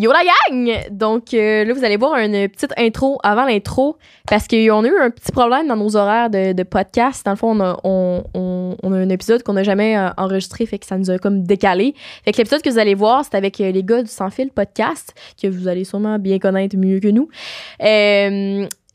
Yo la gang! Donc euh, là, vous allez voir une petite intro avant l'intro parce qu'on a eu un petit problème dans nos horaires de, podcast. Dans le fond, on a un épisode qu'on n'a jamais euh, enregistré, fait que ça nous a comme décalé. Fait que l'épisode que vous allez voir, c'est avec euh, les gars du Sans Fil Podcast, que vous allez sûrement bien connaître mieux que nous.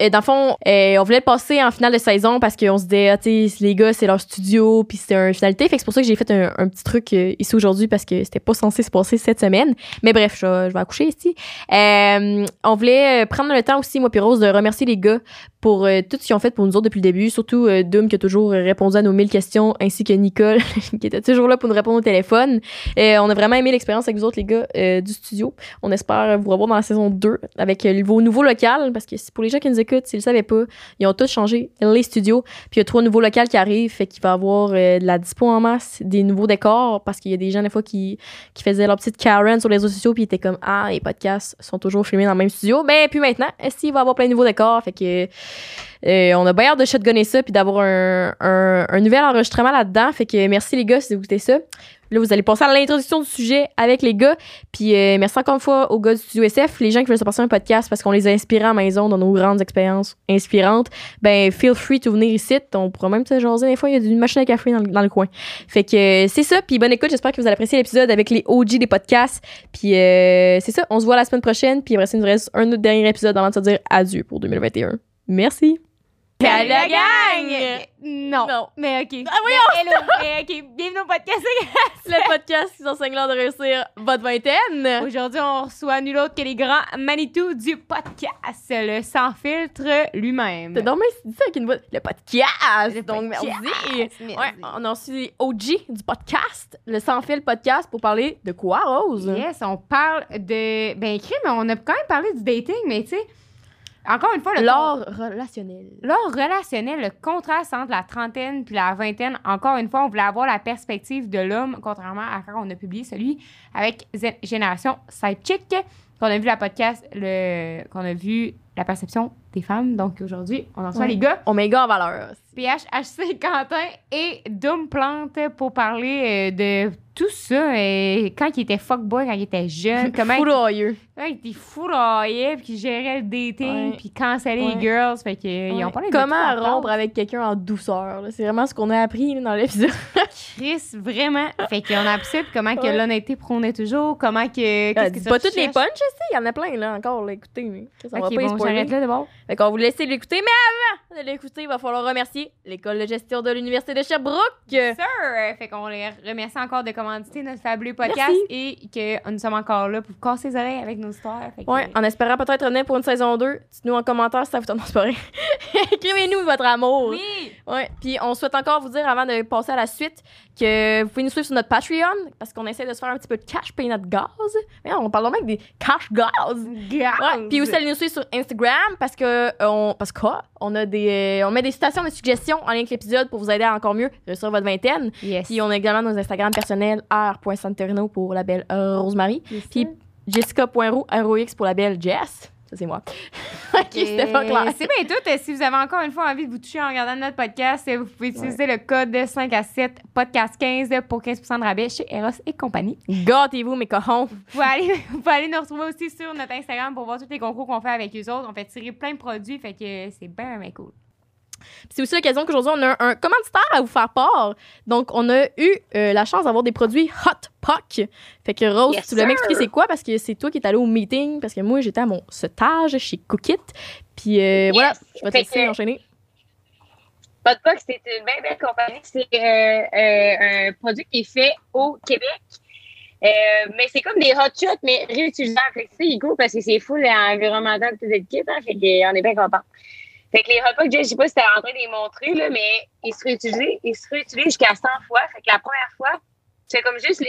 Euh, et dans le fond, euh, on voulait passer en finale de saison parce qu'on se disait, ah, les gars, c'est leur studio, puis c'était une finalité. Fait que c'est pour ça que j'ai fait un, petit truc euh, ici aujourd'hui parce que c'était pas censé se passer cette semaine. Mais bref, je, je vais accoucher ici. Euh, on voulait euh, prendre le temps aussi, moi puis Rose, de remercier les gars pour euh, tout ce qu'ils ont fait pour nous autres depuis le début. Surtout euh, Doom qui a toujours euh, répondu à nos mille questions, ainsi que Nicole qui était toujours là pour nous répondre au téléphone. Euh, on a vraiment aimé l'expérience avec vous autres, les gars euh, du studio. On espère vous revoir dans la saison 2 avec euh, vos nouveaux locales, parce que c'est pour les gens qui nous écoutent, s'ils le savaient pas, ils ont tous changé les studios. Puis il y a trois nouveaux locales qui arrivent, fait qu'il va y avoir euh, de la dispo en masse, des nouveaux décors, parce qu'il y a des gens, des fois, qui, qui faisaient leur petite Karen sur les réseaux sociaux, puis ils étaient comme Ah, les podcasts sont toujours filmés dans le même studio. Ben, puis maintenant, est-ce qu'il va y avoir plein de nouveaux décors? Fait que. euh, on a bien hâte de shotgunner ça puis d'avoir un, un, un nouvel enregistrement là-dedans. Fait que merci les gars si vous écoutez ça. Là, vous allez passer à l'introduction du sujet avec les gars. Puis euh, merci encore une fois aux gars du Studio SF, les gens qui veulent se passer un podcast parce qu'on les a inspirés à la maison dans nos grandes expériences inspirantes. Ben, feel free to venir ici. On pourra même se jaser des fois. Il y a une machine à café dans, le- coin. Fait que euh, c'est ça. Puis bonne écoute. J'espère que vous allez apprécier l'épisode avec les OG des podcasts. Puis euh, c'est ça. On se voit la semaine prochaine. Puis après il nous reste un autre dernier épisode avant de se dire adieu pour 2021. Merci. Salut la gang! Non. Non. Mais OK. Ah oui, Mais hello. Mais OK. Bienvenue au podcast. Le podcast qui s'enseigne l'art de réussir votre vingtaine. Aujourd'hui, on reçoit nul autre que les grands Manitou du podcast, le sans filtre lui-même. T'as donc dit ça avec une voix. Le podcast. Le Donc, podcast. merci. Merci. Ouais, on a reçu OG du podcast, le sans fil podcast, pour parler de quoi, Rose? Yes, on parle de. Ben, crime, mais on a quand même parlé du dating, mais tu sais, encore une fois, le. L'art relationnel. L'art relationnel, le contraste entre la trentaine puis la vingtaine, encore une fois, on voulait avoir la perspective de l'homme, contrairement à quand on a publié celui avec Z- Génération Sidechick, qu'on a vu la podcast, le, qu'on a vu la perception des femmes. Donc aujourd'hui, on en reçoit Ouais. les gars, Oméga en valeur. PH, HC, Quentin et Doom Plante pour parler euh, de tout ça. euh, quand il était fuckboy, quand il était jeune, comment il, Foudroyeux. il était fourraillé, puis qu'il gérait le dating, Ouais. puis cancelait Ouais. les girls. Fait que, euh, ils ont Ouais. parlé de Comment rompre avec quelqu'un en douceur. là? C'est vraiment ce qu'on a appris là, dans l'épisode. Chris, vraiment. Fait qu'on a appris ça, puis comment que Ouais. l'honnêteté prônait toujours, comment que. qu'est-ce que Dis tu pas toutes les punches. Il y en a plein, là, encore, là, écoutez. mais Ça va pas bon, j'arrête là d'abord. Fait qu'on vous laisse l'écouter, mais avant de l'écouter, il va falloir remercier l'école de gestion de l'Université de Sherbrooke. Sir! Fait qu'on les remercie encore de notre fabuleux podcast Merci. et que nous sommes encore là pour vous casser les oreilles avec nos histoires. Que- Ouais, en espérant peut-être revenir pour une saison 2. Dites-nous en commentaire si ça vous tente. Pas. Écrivez-nous votre amour. Oui! Ouais, puis on souhaite encore vous dire avant de passer à la suite que vous pouvez nous suivre sur notre Patreon parce qu'on essaie de se faire un petit peu de cash payer notre gaz. Mais on parle même des cash gaz. Ouais, puis aussi allez nous suivre sur Instagram parce que on parce quoi on a des euh, on met des citations des suggestions en lien avec l'épisode pour vous aider à encore mieux réussir votre vingtaine. Yes. Puis on a également nos Instagram personnels r.santerino pour la belle euh, Rosemary, Yes, puis jessica.roux pour la belle Jess. Ça c'est moi. OK, c'était pas clair. C'est bien tout. Si vous avez encore une fois envie de vous toucher en regardant notre podcast, vous pouvez utiliser le code 5 à 7 podcast 15 pour 15 de rabais chez Eros et compagnie. Gâtez-vous mes cochons. Vous pouvez, aller, vous pouvez aller nous retrouver aussi sur notre Instagram pour voir tous les concours qu'on fait avec eux autres. On fait tirer plein de produits, fait que c'est bien, bien cool. C'est aussi l'occasion qu'aujourd'hui, on a un commanditaire à vous faire part. Donc, on a eu euh, la chance d'avoir des produits Hot Pock. Fait que Rose, Yes, tu voulais m'expliquer c'est quoi? Parce que c'est toi qui es allé au meeting parce que moi, j'étais à mon stage chez Cookit. Puis euh, Yes. voilà, je vais te laisser enchaîner. Podbox, c'est une bien belle compagnie. C'est euh, un produit qui est fait au Québec. Euh, mais c'est comme des hot shots, mais réutilisables. Fait que c'est cool parce que c'est full environnemental tout le kit. Hein, fait qu'on est bien content. Fait que les hot pots, je sais pas si t'es en train de les montrer, là, mais ils se réutilisent, ils se réutilisent jusqu'à 100 fois. Fait que la première fois, c'est comme juste les,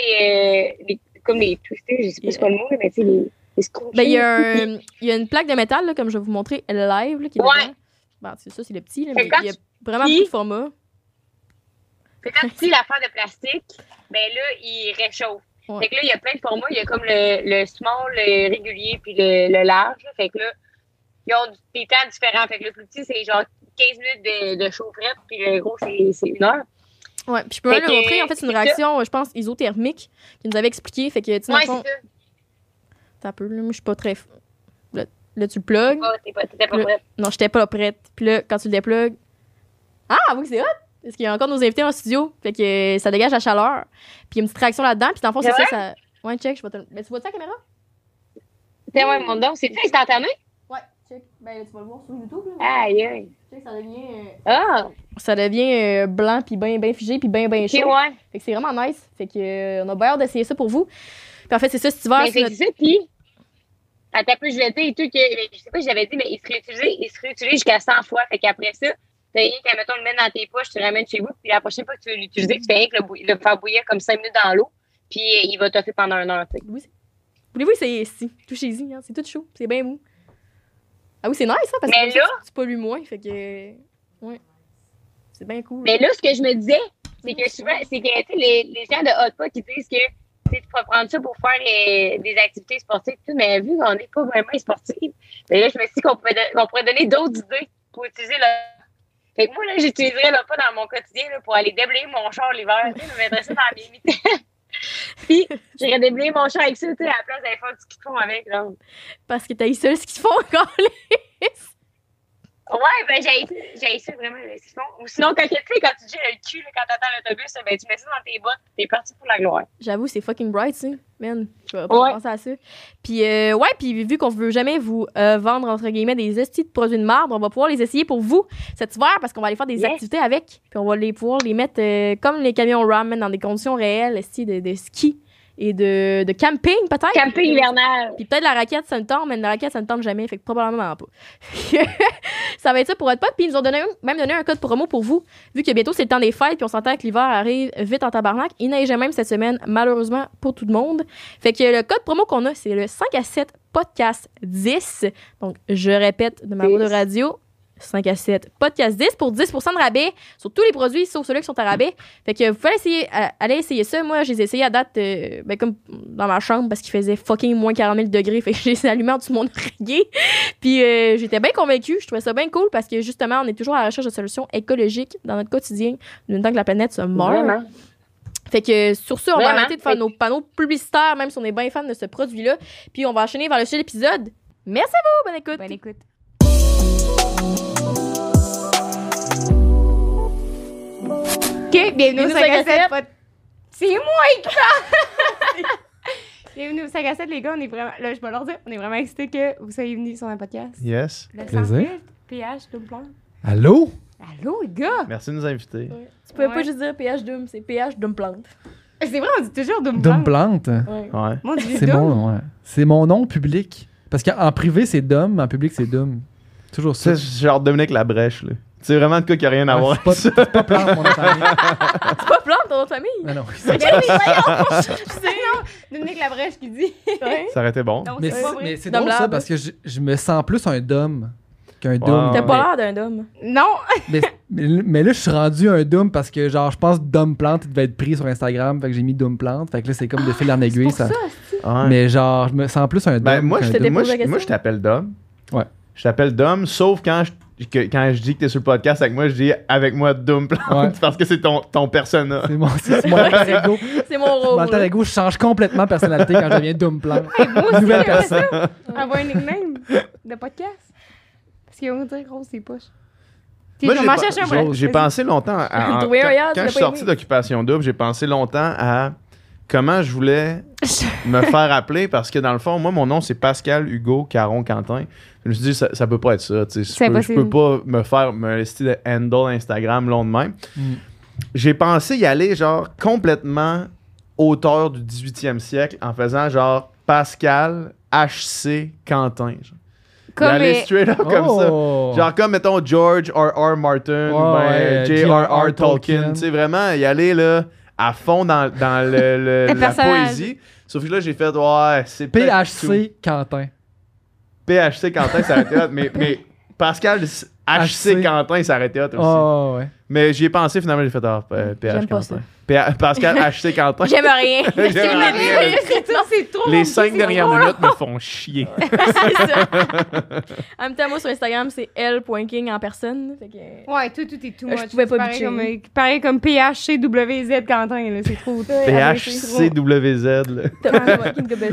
euh, les- comme les twistés, je sais pas c'est quoi le mot, mais tu sais, les, les. Ben, il y, a un- il y a une plaque de métal, là, comme je vais vous montrer live, là, qui est Ouais. Bon, c'est ça, c'est le petit, là, mais que il y a vraiment beaucoup de formats. Fait que quand tu l'affaire de plastique, ben là, il réchauffe. Ouais. Fait que là, il y a plein de formats. Il y a comme le, le small, le régulier, puis le, le large. Fait que là, ils ont des temps différents. Fait que le plus petit, c'est genre 15 minutes de, de chaufferette, puis le gros, c'est c'est une heure. Ouais, puis je peux même le montrer. En fait, c'est une c'est ça. réaction, je pense, isothermique, qui nous avait expliqué. Fait que, tu sais, Ouais, fond, c'est ça. T'as peu, là. Moi, je suis pas très. Là, là, tu le pas, t'étais pas Le- prête. Non, j'étais pas prête. Puis là, quand tu le déplugues. Ah, oui, c'est hot! Parce qu'il y a encore nos invités en studio. Fait que ça dégage la chaleur. Puis il y a une petite réaction là-dedans. Puis dans le fond, c'est C'est ça, ça. Ouais, check, je vais te. Mais tu vois ça, la caméra? T'es ouais, mon don. C'est-tu instantané? Check. Ben, tu vas le voir sur YouTube, là. Aïe, aïe. Check, ça devient. euh, Ah, Ça devient euh, blanc, puis bien ben figé, puis bien, bien chaud. ouais. Fait que c'est vraiment nice. Fait que, euh, on a bien hâte d'essayer ça pour vous. Puis en fait, c'est ça, cet hiver. Mais c'est c'est notre- ça, puis. Attends un peu, je et tout que. Je sais pas, si j'avais dit, mais il se réutilise, il se réutilise jusqu'à 100 fois. Fait qu'après ça, t'as rien qu'à, mettons, le mettre dans tes poches, tu le ramènes chez vous, puis la prochaine fois que tu veux l'utiliser, tu fais rien que le, le faire bouillir comme 5 minutes dans l'eau, puis il va toffer pendant une heure, tu sais. Voulez-vous essayer ici? Touchez-y, hein, c'est tout chaud, c'est bien mou. Ah oui, c'est nice, ça, parce Mais que là- tu, tu pollues moins, fait que. Ouais. C'est bien cool. Mais là, ce que je me disais, c'est que souvent, c'est que, les, les gens de Hot Pot qui disent que, tu peux prendre ça pour faire les- des activités sportives, mais vu qu'on n'est pas vraiment sportive, mais là, je me suis dit qu'on qu'on pourrait donner d'autres idées pour utiliser le. Fait que moi, là, j'utiliserais le pas dans mon quotidien, là, pour aller déblayer mon char l'hiver, me mettrais ça dans mes mitaines. Puis, j'irais déblayer mon char avec ça, tu sais, à la place d'aller faire du ski de fond avec, là. Parce que t'as eu seul ce qu'ils font encore. Ouais, ben j'ai j'ai ça vraiment le fond. Ou sinon, quand, tu sais, quand tu gères le cul, là, quand t'attends l'autobus, ben, tu mets ça dans tes bottes, t'es parti pour la gloire. J'avoue, c'est fucking bright, ça. Man, je vais pas Ouais. penser à ça. Puis, euh, ouais, puis vu qu'on veut jamais vous euh, vendre, entre guillemets, des estis de produits de marde, on va pouvoir les essayer pour vous cet hiver parce qu'on va aller faire des Yes. activités avec. Puis, on va les pouvoir les mettre euh, comme les camions RAM, man, dans des conditions réelles, esti, de, de ski et de, de camping, peut-être? Camping hivernal. Puis peut-être la raquette, ça me tente, mais la raquette, ça ne tente jamais. Fait que probablement pas. ça va être ça pour être pote. Puis ils nous ont donné, même donné un code promo pour vous. Vu que bientôt c'est le temps des fêtes, puis on s'entend que l'hiver arrive vite en tabarnak. Il neigeait même cette semaine, malheureusement, pour tout le monde. Fait que le code promo qu'on a, c'est le 5 à 7 podcast 10. Donc, je répète de ma voix de 10. radio. 5 à 7 podcast 10 pour 10% de rabais sur tous les produits sauf ceux-là qui sont à rabais. Fait que vous pouvez essayer, euh, aller essayer ça. Moi, je les ai essayés à date, euh, ben, comme dans ma chambre parce qu'il faisait fucking moins 40 000 degrés. Fait que je les ai allumés en dessous de mon oreiller. Puis euh, j'étais bien convaincue. Je trouvais ça bien cool parce que justement, on est toujours à la recherche de solutions écologiques dans notre quotidien, d'une temps que la planète se meurt. Vraiment. Fait que sur ce, on va arrêter de faire nos panneaux publicitaires, même si on est bien fan de ce produit-là. Puis on va enchaîner vers le sujet de l'épisode. Merci à vous, bonne écoute. Bonne écoute. OK, bienvenue au 5 à 7. pod- C'est moi qui parle! bienvenue au 5 à 7, les gars. On est vraiment... Là, je vais leur dire, on est vraiment excités que vous soyez venus sur un podcast. Yes. Le Plaisir. PH, double plan. Allô? Allô, les gars? Merci de nous inviter. Ouais. Tu pouvais pas Ouais. juste dire PH Doom, c'est PH Doom Plante. C'est vrai, on dit toujours plan. Plante? Ouais. Ouais. Moi, on dit C'est mon, ouais. c'est mon nom public. Parce qu'en privé, c'est Dom, en public, c'est Dom. Toujours ça. C'est genre Dominique Labrèche, là. C'est vraiment de quoi qui a rien à voir c'est pas, pas Plante, mon de famille. C'est pas Plante, ton de famille? Non, non. Mais oui, voyons! C'est Dominique Labrèche qui dit. Ouais. Ça aurait été bon. Non, Mais c'est mais drôle ça parce que je, je me sens plus un Dom qu'un Ouais, Dom. T'as pas l'air d'un Dom. Non, Mais, mais, mais là, je suis rendu un Dom parce que, genre, je pense que Dom Plante, il devait être pris sur Instagram. Fait que j'ai mis Dom Plante. Fait que là, c'est comme de fil en aiguille. C'est pour Ça. ça, Ouais. Mais genre, je me sens plus un Dom. Ben, moi, je te- moi, je- moi, question. je t'appelle Dom. Ouais. Je t'appelle Dom, sauf quand je, que- quand je dis que t'es sur le podcast avec moi, je dis avec moi Ouais. parce que c'est ton, ton persona. C'est mon, c'est mon alter ego. c'est mon Mon rôle. alter ego, je change complètement de personnalité quand je deviens moi aussi, Nouvelle personne. Avoir un nickname de podcast. Parce qu'ils vont dire gros, c'est poche. Tu Moi, vas j'ai m'en pas- chercher un j'ai- pensé longtemps à. en- quand je suis sorti d'Occupation Double, j'ai pensé longtemps à comment je voulais me faire appeler parce que dans le fond, moi, mon nom, c'est Pascal Hugo Caron Quentin. Je me suis dit, ça, ça peut pas être ça. tu sais. C'est Je peux, je peux pas me faire me style de handle Instagram long de même. Mm. J'ai pensé y aller, genre, complètement auteur du 18e siècle en faisant, genre, Pascal H.C. Quentin. genre. Comme D'aller straight up comme ça. Oh. Genre comme, mettons, George R.R. Martin Ouais, ben, ouais, J.R.R. Tolkien. Tu sais, vraiment, y aller là, à fond dans, dans le, la poésie. Sauf que là, j'ai fait, ouais, c'est. PHC Quentin. PHC Quentin, ça aurait été hot. Mais, mais Pascal H.C. HC. Quentin, ça aurait été hot aussi. Oh, ouais. Mais j'y ai pensé, finalement, j'ai fait, ah, PH pas Pa- Pascal HC Quentin. J'aime rien. J'aime C'est rien. rien. C'est trop. Les cinq dernières minutes me font chier. C'est ça. En même temps, moi, sur Instagram, c'est L.King en personne. Fait que... trop. Ouais, tout, tout est tout Euh, je much. pouvais pas bitcher. comme, euh, pareil comme PHCWZ Quentin, là, c'est trop. PHCWZ, là.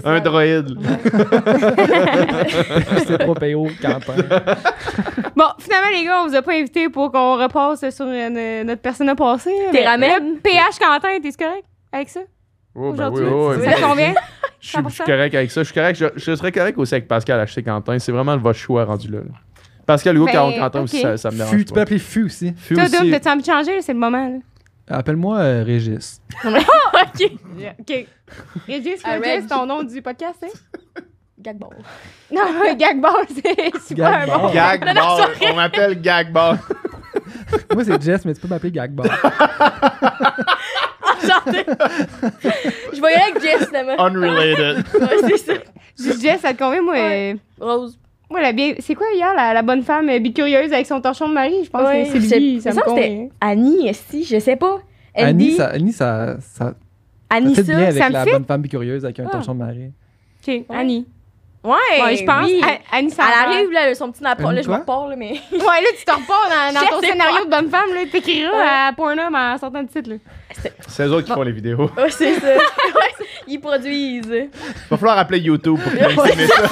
Un droïde. C'est trop payot, Quentin. Bon, finalement, les gars, on vous a pas invité pour qu'on repasse sur euh, notre personne à passer. T'es ramène? PH Quentin, t'es correct avec ça? Oh, ben Aujourd'hui? oui, oui, oui. Ça te convient? Je suis- je suis correct avec ça. Je suis correct. Je, je serais correct aussi avec Pascal HC Quentin. C'est vraiment votre choix rendu là. là. Pascal Hugo Ben, Caron Quentin ok. aussi, ça, ça me dérange Fu, tu peux appeler Fu aussi. Fus Toi, aussi. Dom, t'as-tu envie de changer? C'est le moment, là. Appelle-moi euh, Régis. OK. OK. Régis, Ah, Régis, Reg. ton nom du podcast, c'est? Gagball. Non, Gagball, c'est super Gagball. bon. Gag ball. On m'appelle Gag ball. Moi, c'est Jess, mais tu peux m'appeler Gagball. Enchanté. Je voyais avec Jess, finalement. Unrelated. Ouais, c'est ça. Jess, ça te convient, moi? Ouais. euh, Rose. Moi, la bien... C'est quoi hier, la, la bonne femme euh, bicurieuse avec son torchon de mari? Je pense Ouais, que c'est lui, ça me me convient. Annie, si, je sais pas. Elle Annie, dit ça, Annie, ça, ça, ça Annie, fit ça. bien avec ça me la fit. bonne femme bicurieuse avec un Ah. torchon de marée. OK, Annie. Ouais, Ouais, je pense. oui. Annie Elle arrive, là, son petit. Annie Là, je me repars, là, mais. Ouais, là, tu te repars dans, dans ton scénario pas. de bonne femme, là. T'écriras à Pornhub en sortant de titre, là. C'est eux autres qui font les vidéos. Ouais, c'est ça. Ouais, ils produisent. Il va falloir appeler YouTube pour qu'ils filmer ça.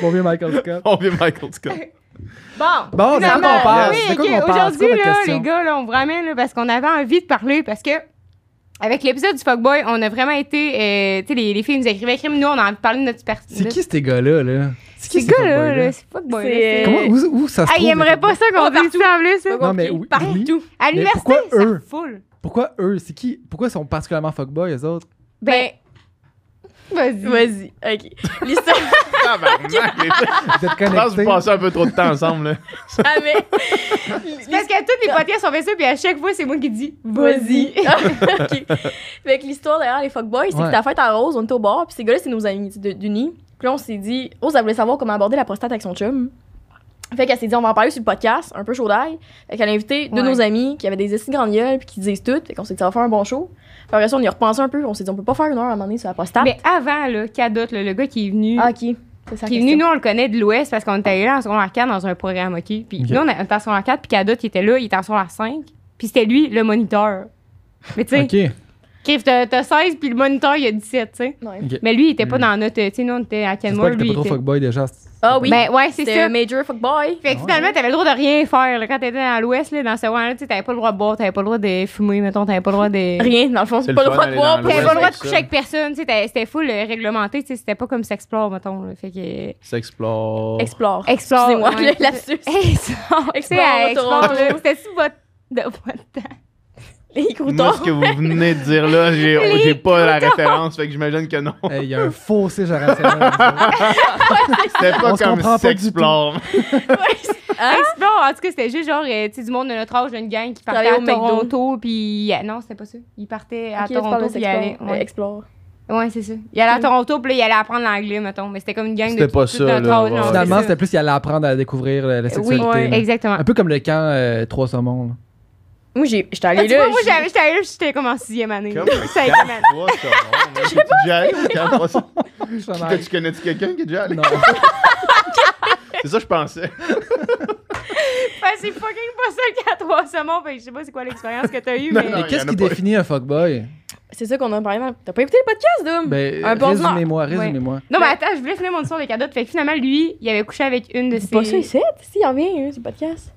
Bon vieux Michael Scott. On vient Michael Scott. Bon. Bon, c'est quoi Finalement, qu'on parle? Oui, Aujourd'hui, là, les gars, là, on vous ramène là, parce qu'on avait envie de parler parce que avec l'épisode du Fuckboy, on a vraiment été. euh, tu sais, les, les filles nous écrivaient, crime, nous, on a envie de parler de notre personne. C'est qui ces gars-là, là? C'est Ces ces gars-là, là, c'est là, C'est- c'est- Comment, où, où ça se Ah, trouve? il aimerait les pas ça qu'on dise ça en plus. hein. Non, mais oui, Partout. À l'université, eux? full. Pourquoi eux? C'est qui? Pourquoi ils sont particulièrement fuckboys, eux autres? Ben, vas-y. Vas-y. OK. L'histoire. Vous êtes Je pense que vous connectés? passez un peu trop de temps ensemble. Là. Ah, mais. C'est Parce que toutes les podcasts sont fait ça, puis à chaque fois, c'est moi qui dis Vas-y. vas-y. OK. Fait que l'histoire derrière les fuckboys, c'est Ouais. que c'était la fête à Rose, on était au bar, puis ces gars-là, c'est nos amis de- d'Uni. Puis là, on s'est dit, Rose, elle voulait savoir comment aborder la prostate avec son chum. Fait qu'elle s'est dit, on va en parler sur le podcast, un peu chaud d'ail. Fait qu'elle a invité deux de Ouais. nos amis qui avaient des essais grandes gueules, puis qui disent tout. Fait qu'on s'est dit, ça va faire un bon show. Puis après ça, on y a repensé un peu, on s'est dit, on peut pas faire une heure à un moment donné sur la prostate. Mais avant, là, Cadotte, le gars qui est venu. Ah, OK. C'est ça. la qui est venu, nous, on le connaît de l'Ouest parce qu'on était allé là en secondaire 4 dans un programme, OK? Puis nous, on était en secondaire 4, puis Cadotte, il était là, il était en secondaire 5. Puis c'était lui, le moniteur. Mais tu sais, Ok. T'as t'as 16, puis le moniteur, il a 17, tu sais. Ouais. Mais lui, il était pas Mm. dans notre. Tu sais, nous, on était à Kenmore, lui. pas trop fuckboy déjà. Ah oui. Ben ouais, c'est C'était ça. un major fuckboy. Fait que finalement, t'avais le droit de rien faire. Là, quand t'étais dans l'Ouest, là, dans ce sais, t'avais pas le droit de boire, t'avais pas le droit de fumer, mettons, t'avais pas le droit de. Rien, dans le fond. C'est pas le droit de boire. T'avais pas le droit de coucher avec personne, c'était full euh, réglementé, c'était pas comme Sexplore, mettons, là, fait que... S'explore. Explore. Explore, Excusez-moi, ouais. lapsus. Explore, Explore, c'était-tu votre... de votre temps? Les Moi, ce que vous venez de dire là, j'ai pas la référence, fait que j'imagine que non. Hey, Il y a un fossé générationnel. C'était pas On se comme comprend pas du S'explore. Hein? Explore, en tout cas, c'était juste genre, euh, tu sais, du monde de notre âge, une gang qui partait à. Toronto, puis... ah, non, c'était pas ça. Ils partaient à Toronto, puis ils allaient... Explore. Ouais. Euh, Explore. Ouais, c'est ça. Il allait à Toronto, puis là, il allait apprendre l'anglais, mettons. Mais c'était comme une gang de C'était pas tout- tout ça, notre là, âge, ouais. non, Finalement, c'était plus qu'il allait apprendre à découvrir euh, la sexualité. Oui, exactement. Un peu comme le camp euh, Trois Saumons. Moi, j'ai- j'étais allée tu là. moi, j'ai- j'avais- j'étais allée là, j'étais comme en sixième année. Comme Cinquième année. Trois secondes. T'es-tu déjà allé au camp tu connais-tu quelqu'un qui est déjà allé? Non. C'est ça que je pensais. Ben, c'est fucking pas ça qu'il y a trois saumons. Fait que je sais pas c'est quoi l'expérience que t'as eue, Non, mais. non. Mais y qu'est-ce en a qui pas. définit un fuckboy? C'est ça qu'on a parlé dans. T'as pas écouté le podcast, Dom? Ben, Un bon résumez-moi, résumez-moi. Non, mais attends, je voulais finir mon histoire de cadeaux. Fait que finalement, lui, il avait couché avec une de ses. C'est pas ça, ici? Si, il revient, hein, c'est le podcast.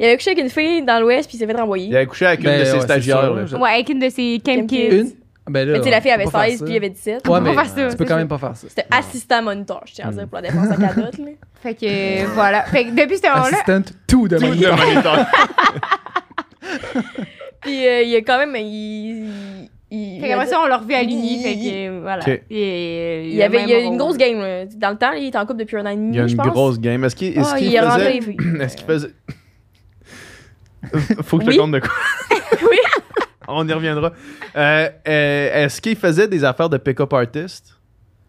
Il avait couché avec une fille dans l'Ouest, puis il s'est fait renvoyer. Il avait couché avec une Ben, de ouais, ses stagiaires. sûr, Ouais, avec une de ses camp kids. Une? Ben là, Mais tu sais, la fille on avait peut pas faire 16, ça. puis il avait 17. Ouais, On peut mais pas faire ça, tu peux quand même pas faire ça. C'était assistant moniteur, je tiens à dire, pour la défense à cadotte, là. Fait que euh, voilà. Fait que depuis ce moment-là. Assistant tout de Tout même. de moniteur. Puis euh, il a quand même. Il. il Fait qu'après ça, on l'a revu à l'uni. Il- Fait que euh, voilà. Ok. Et, euh, Il y avait il y a une grosse game, là. Dans le temps, il était en couple depuis un an et demi. Il y a je une pense. grosse game. Est-ce qu'il Ah, il est faisait. Est-ce qu'il faisait. Faut que je Oui. te compte de quoi. Oui. On y reviendra. Euh, euh, Est-ce qu'il faisait des affaires de pick-up artist?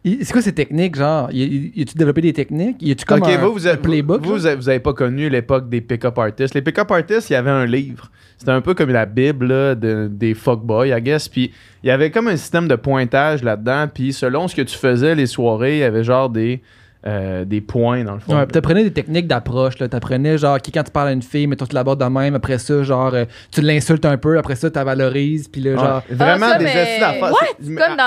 C'est quoi ces techniques, genre? Y, a-tu développé des techniques? Y a-tu comme ok, un, vous, vous, un avez, playbook? vous, là? vous avez, vous avez pas connu l'époque des pick-up artists. Les pick-up artists, il y avait un livre. C'était un peu comme la Bible là, de- des fuckboys, I guess. Puis il y avait comme un système de pointage là-dedans. Puis selon ce que tu faisais les soirées, il y avait genre des, euh, des points dans le fond. Ouais, puis t'apprenais des techniques d'approche, là. T'apprenais, genre, qui, quand tu parles à une fille, mettons, tu l'abordes de même, après ça, genre, euh, tu l'insultes un peu, après ça, tu la valorises, puis là, Ouais. genre. Vraiment Ah, ça, des mais- astuces d'affaires.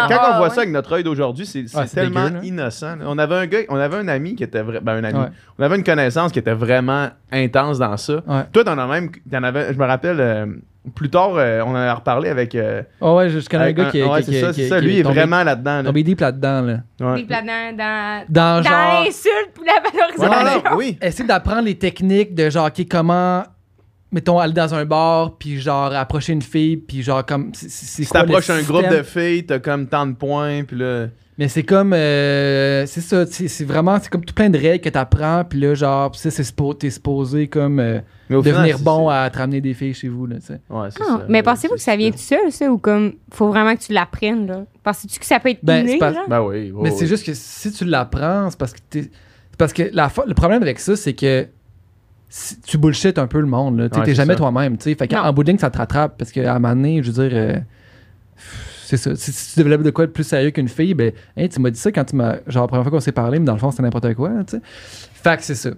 Quand Ah, on voit ouais. ça avec notre œil d'aujourd'hui, c'est c'est tellement dégueu, innocent. là. On avait un gars, on avait un ami qui était vrai, ben un ami. Ouais. On avait une connaissance qui était vraiment intense dans ça. Ouais. Toi, t'en as même, t'en avais, je me rappelle, euh, plus tard, euh, on en a reparlé avec. euh, Oh, ouais, je, connais un gars qui, ouais, c'est ça, c'est ça. qui Lui, il est tombé- vraiment là-dedans. là. tombé deep là-dedans, là. Ouais. Puis là-dedans, dans, Dans, dans genre. l'insulte puis la Ouais, valorisation. non, non, oui. Essayer d'apprendre les techniques de genre, OK, comment, mettons, aller dans un bar, puis genre, approcher une fille, puis genre, comme. c'est- Si t'approches un groupe de filles, t'as comme tant de points, puis là. Mais c'est comme. euh, c'est ça, c'est vraiment. C'est comme tout plein de règles que t'apprends, puis là, genre, ça, c'est t'es supposé comme euh, Mais au final, devenir c'est- bon à te ramener des filles chez vous, là, tu sais. Ouais, c'est Ah, ça. mais pensez-vous que ça vient tout seul, ça, ou comme faut vraiment que tu l'apprennes, là? Pensez-tu que ça peut être Ben, inné, pas-? Ben oui. Mais c'est juste que si tu l'apprends, c'est parce que t'es. c'est parce que la fa- le problème avec ça, c'est que tu bullshit un peu le monde. là. Tu sais, Ouais, T'es jamais ça. toi-même. tu sais. Fait qu'en bout de ligne, ça te rattrape. Parce qu'à un moment donné, je veux dire. euh, c'est ça. Si, si tu développes de quoi de plus sérieux qu'une fille, ben, hey, tu m'as dit ça quand tu m'as. Genre, la première fois qu'on s'est parlé, mais dans le fond, c'était n'importe quoi. tu sais. Fait que c'est ça. OK,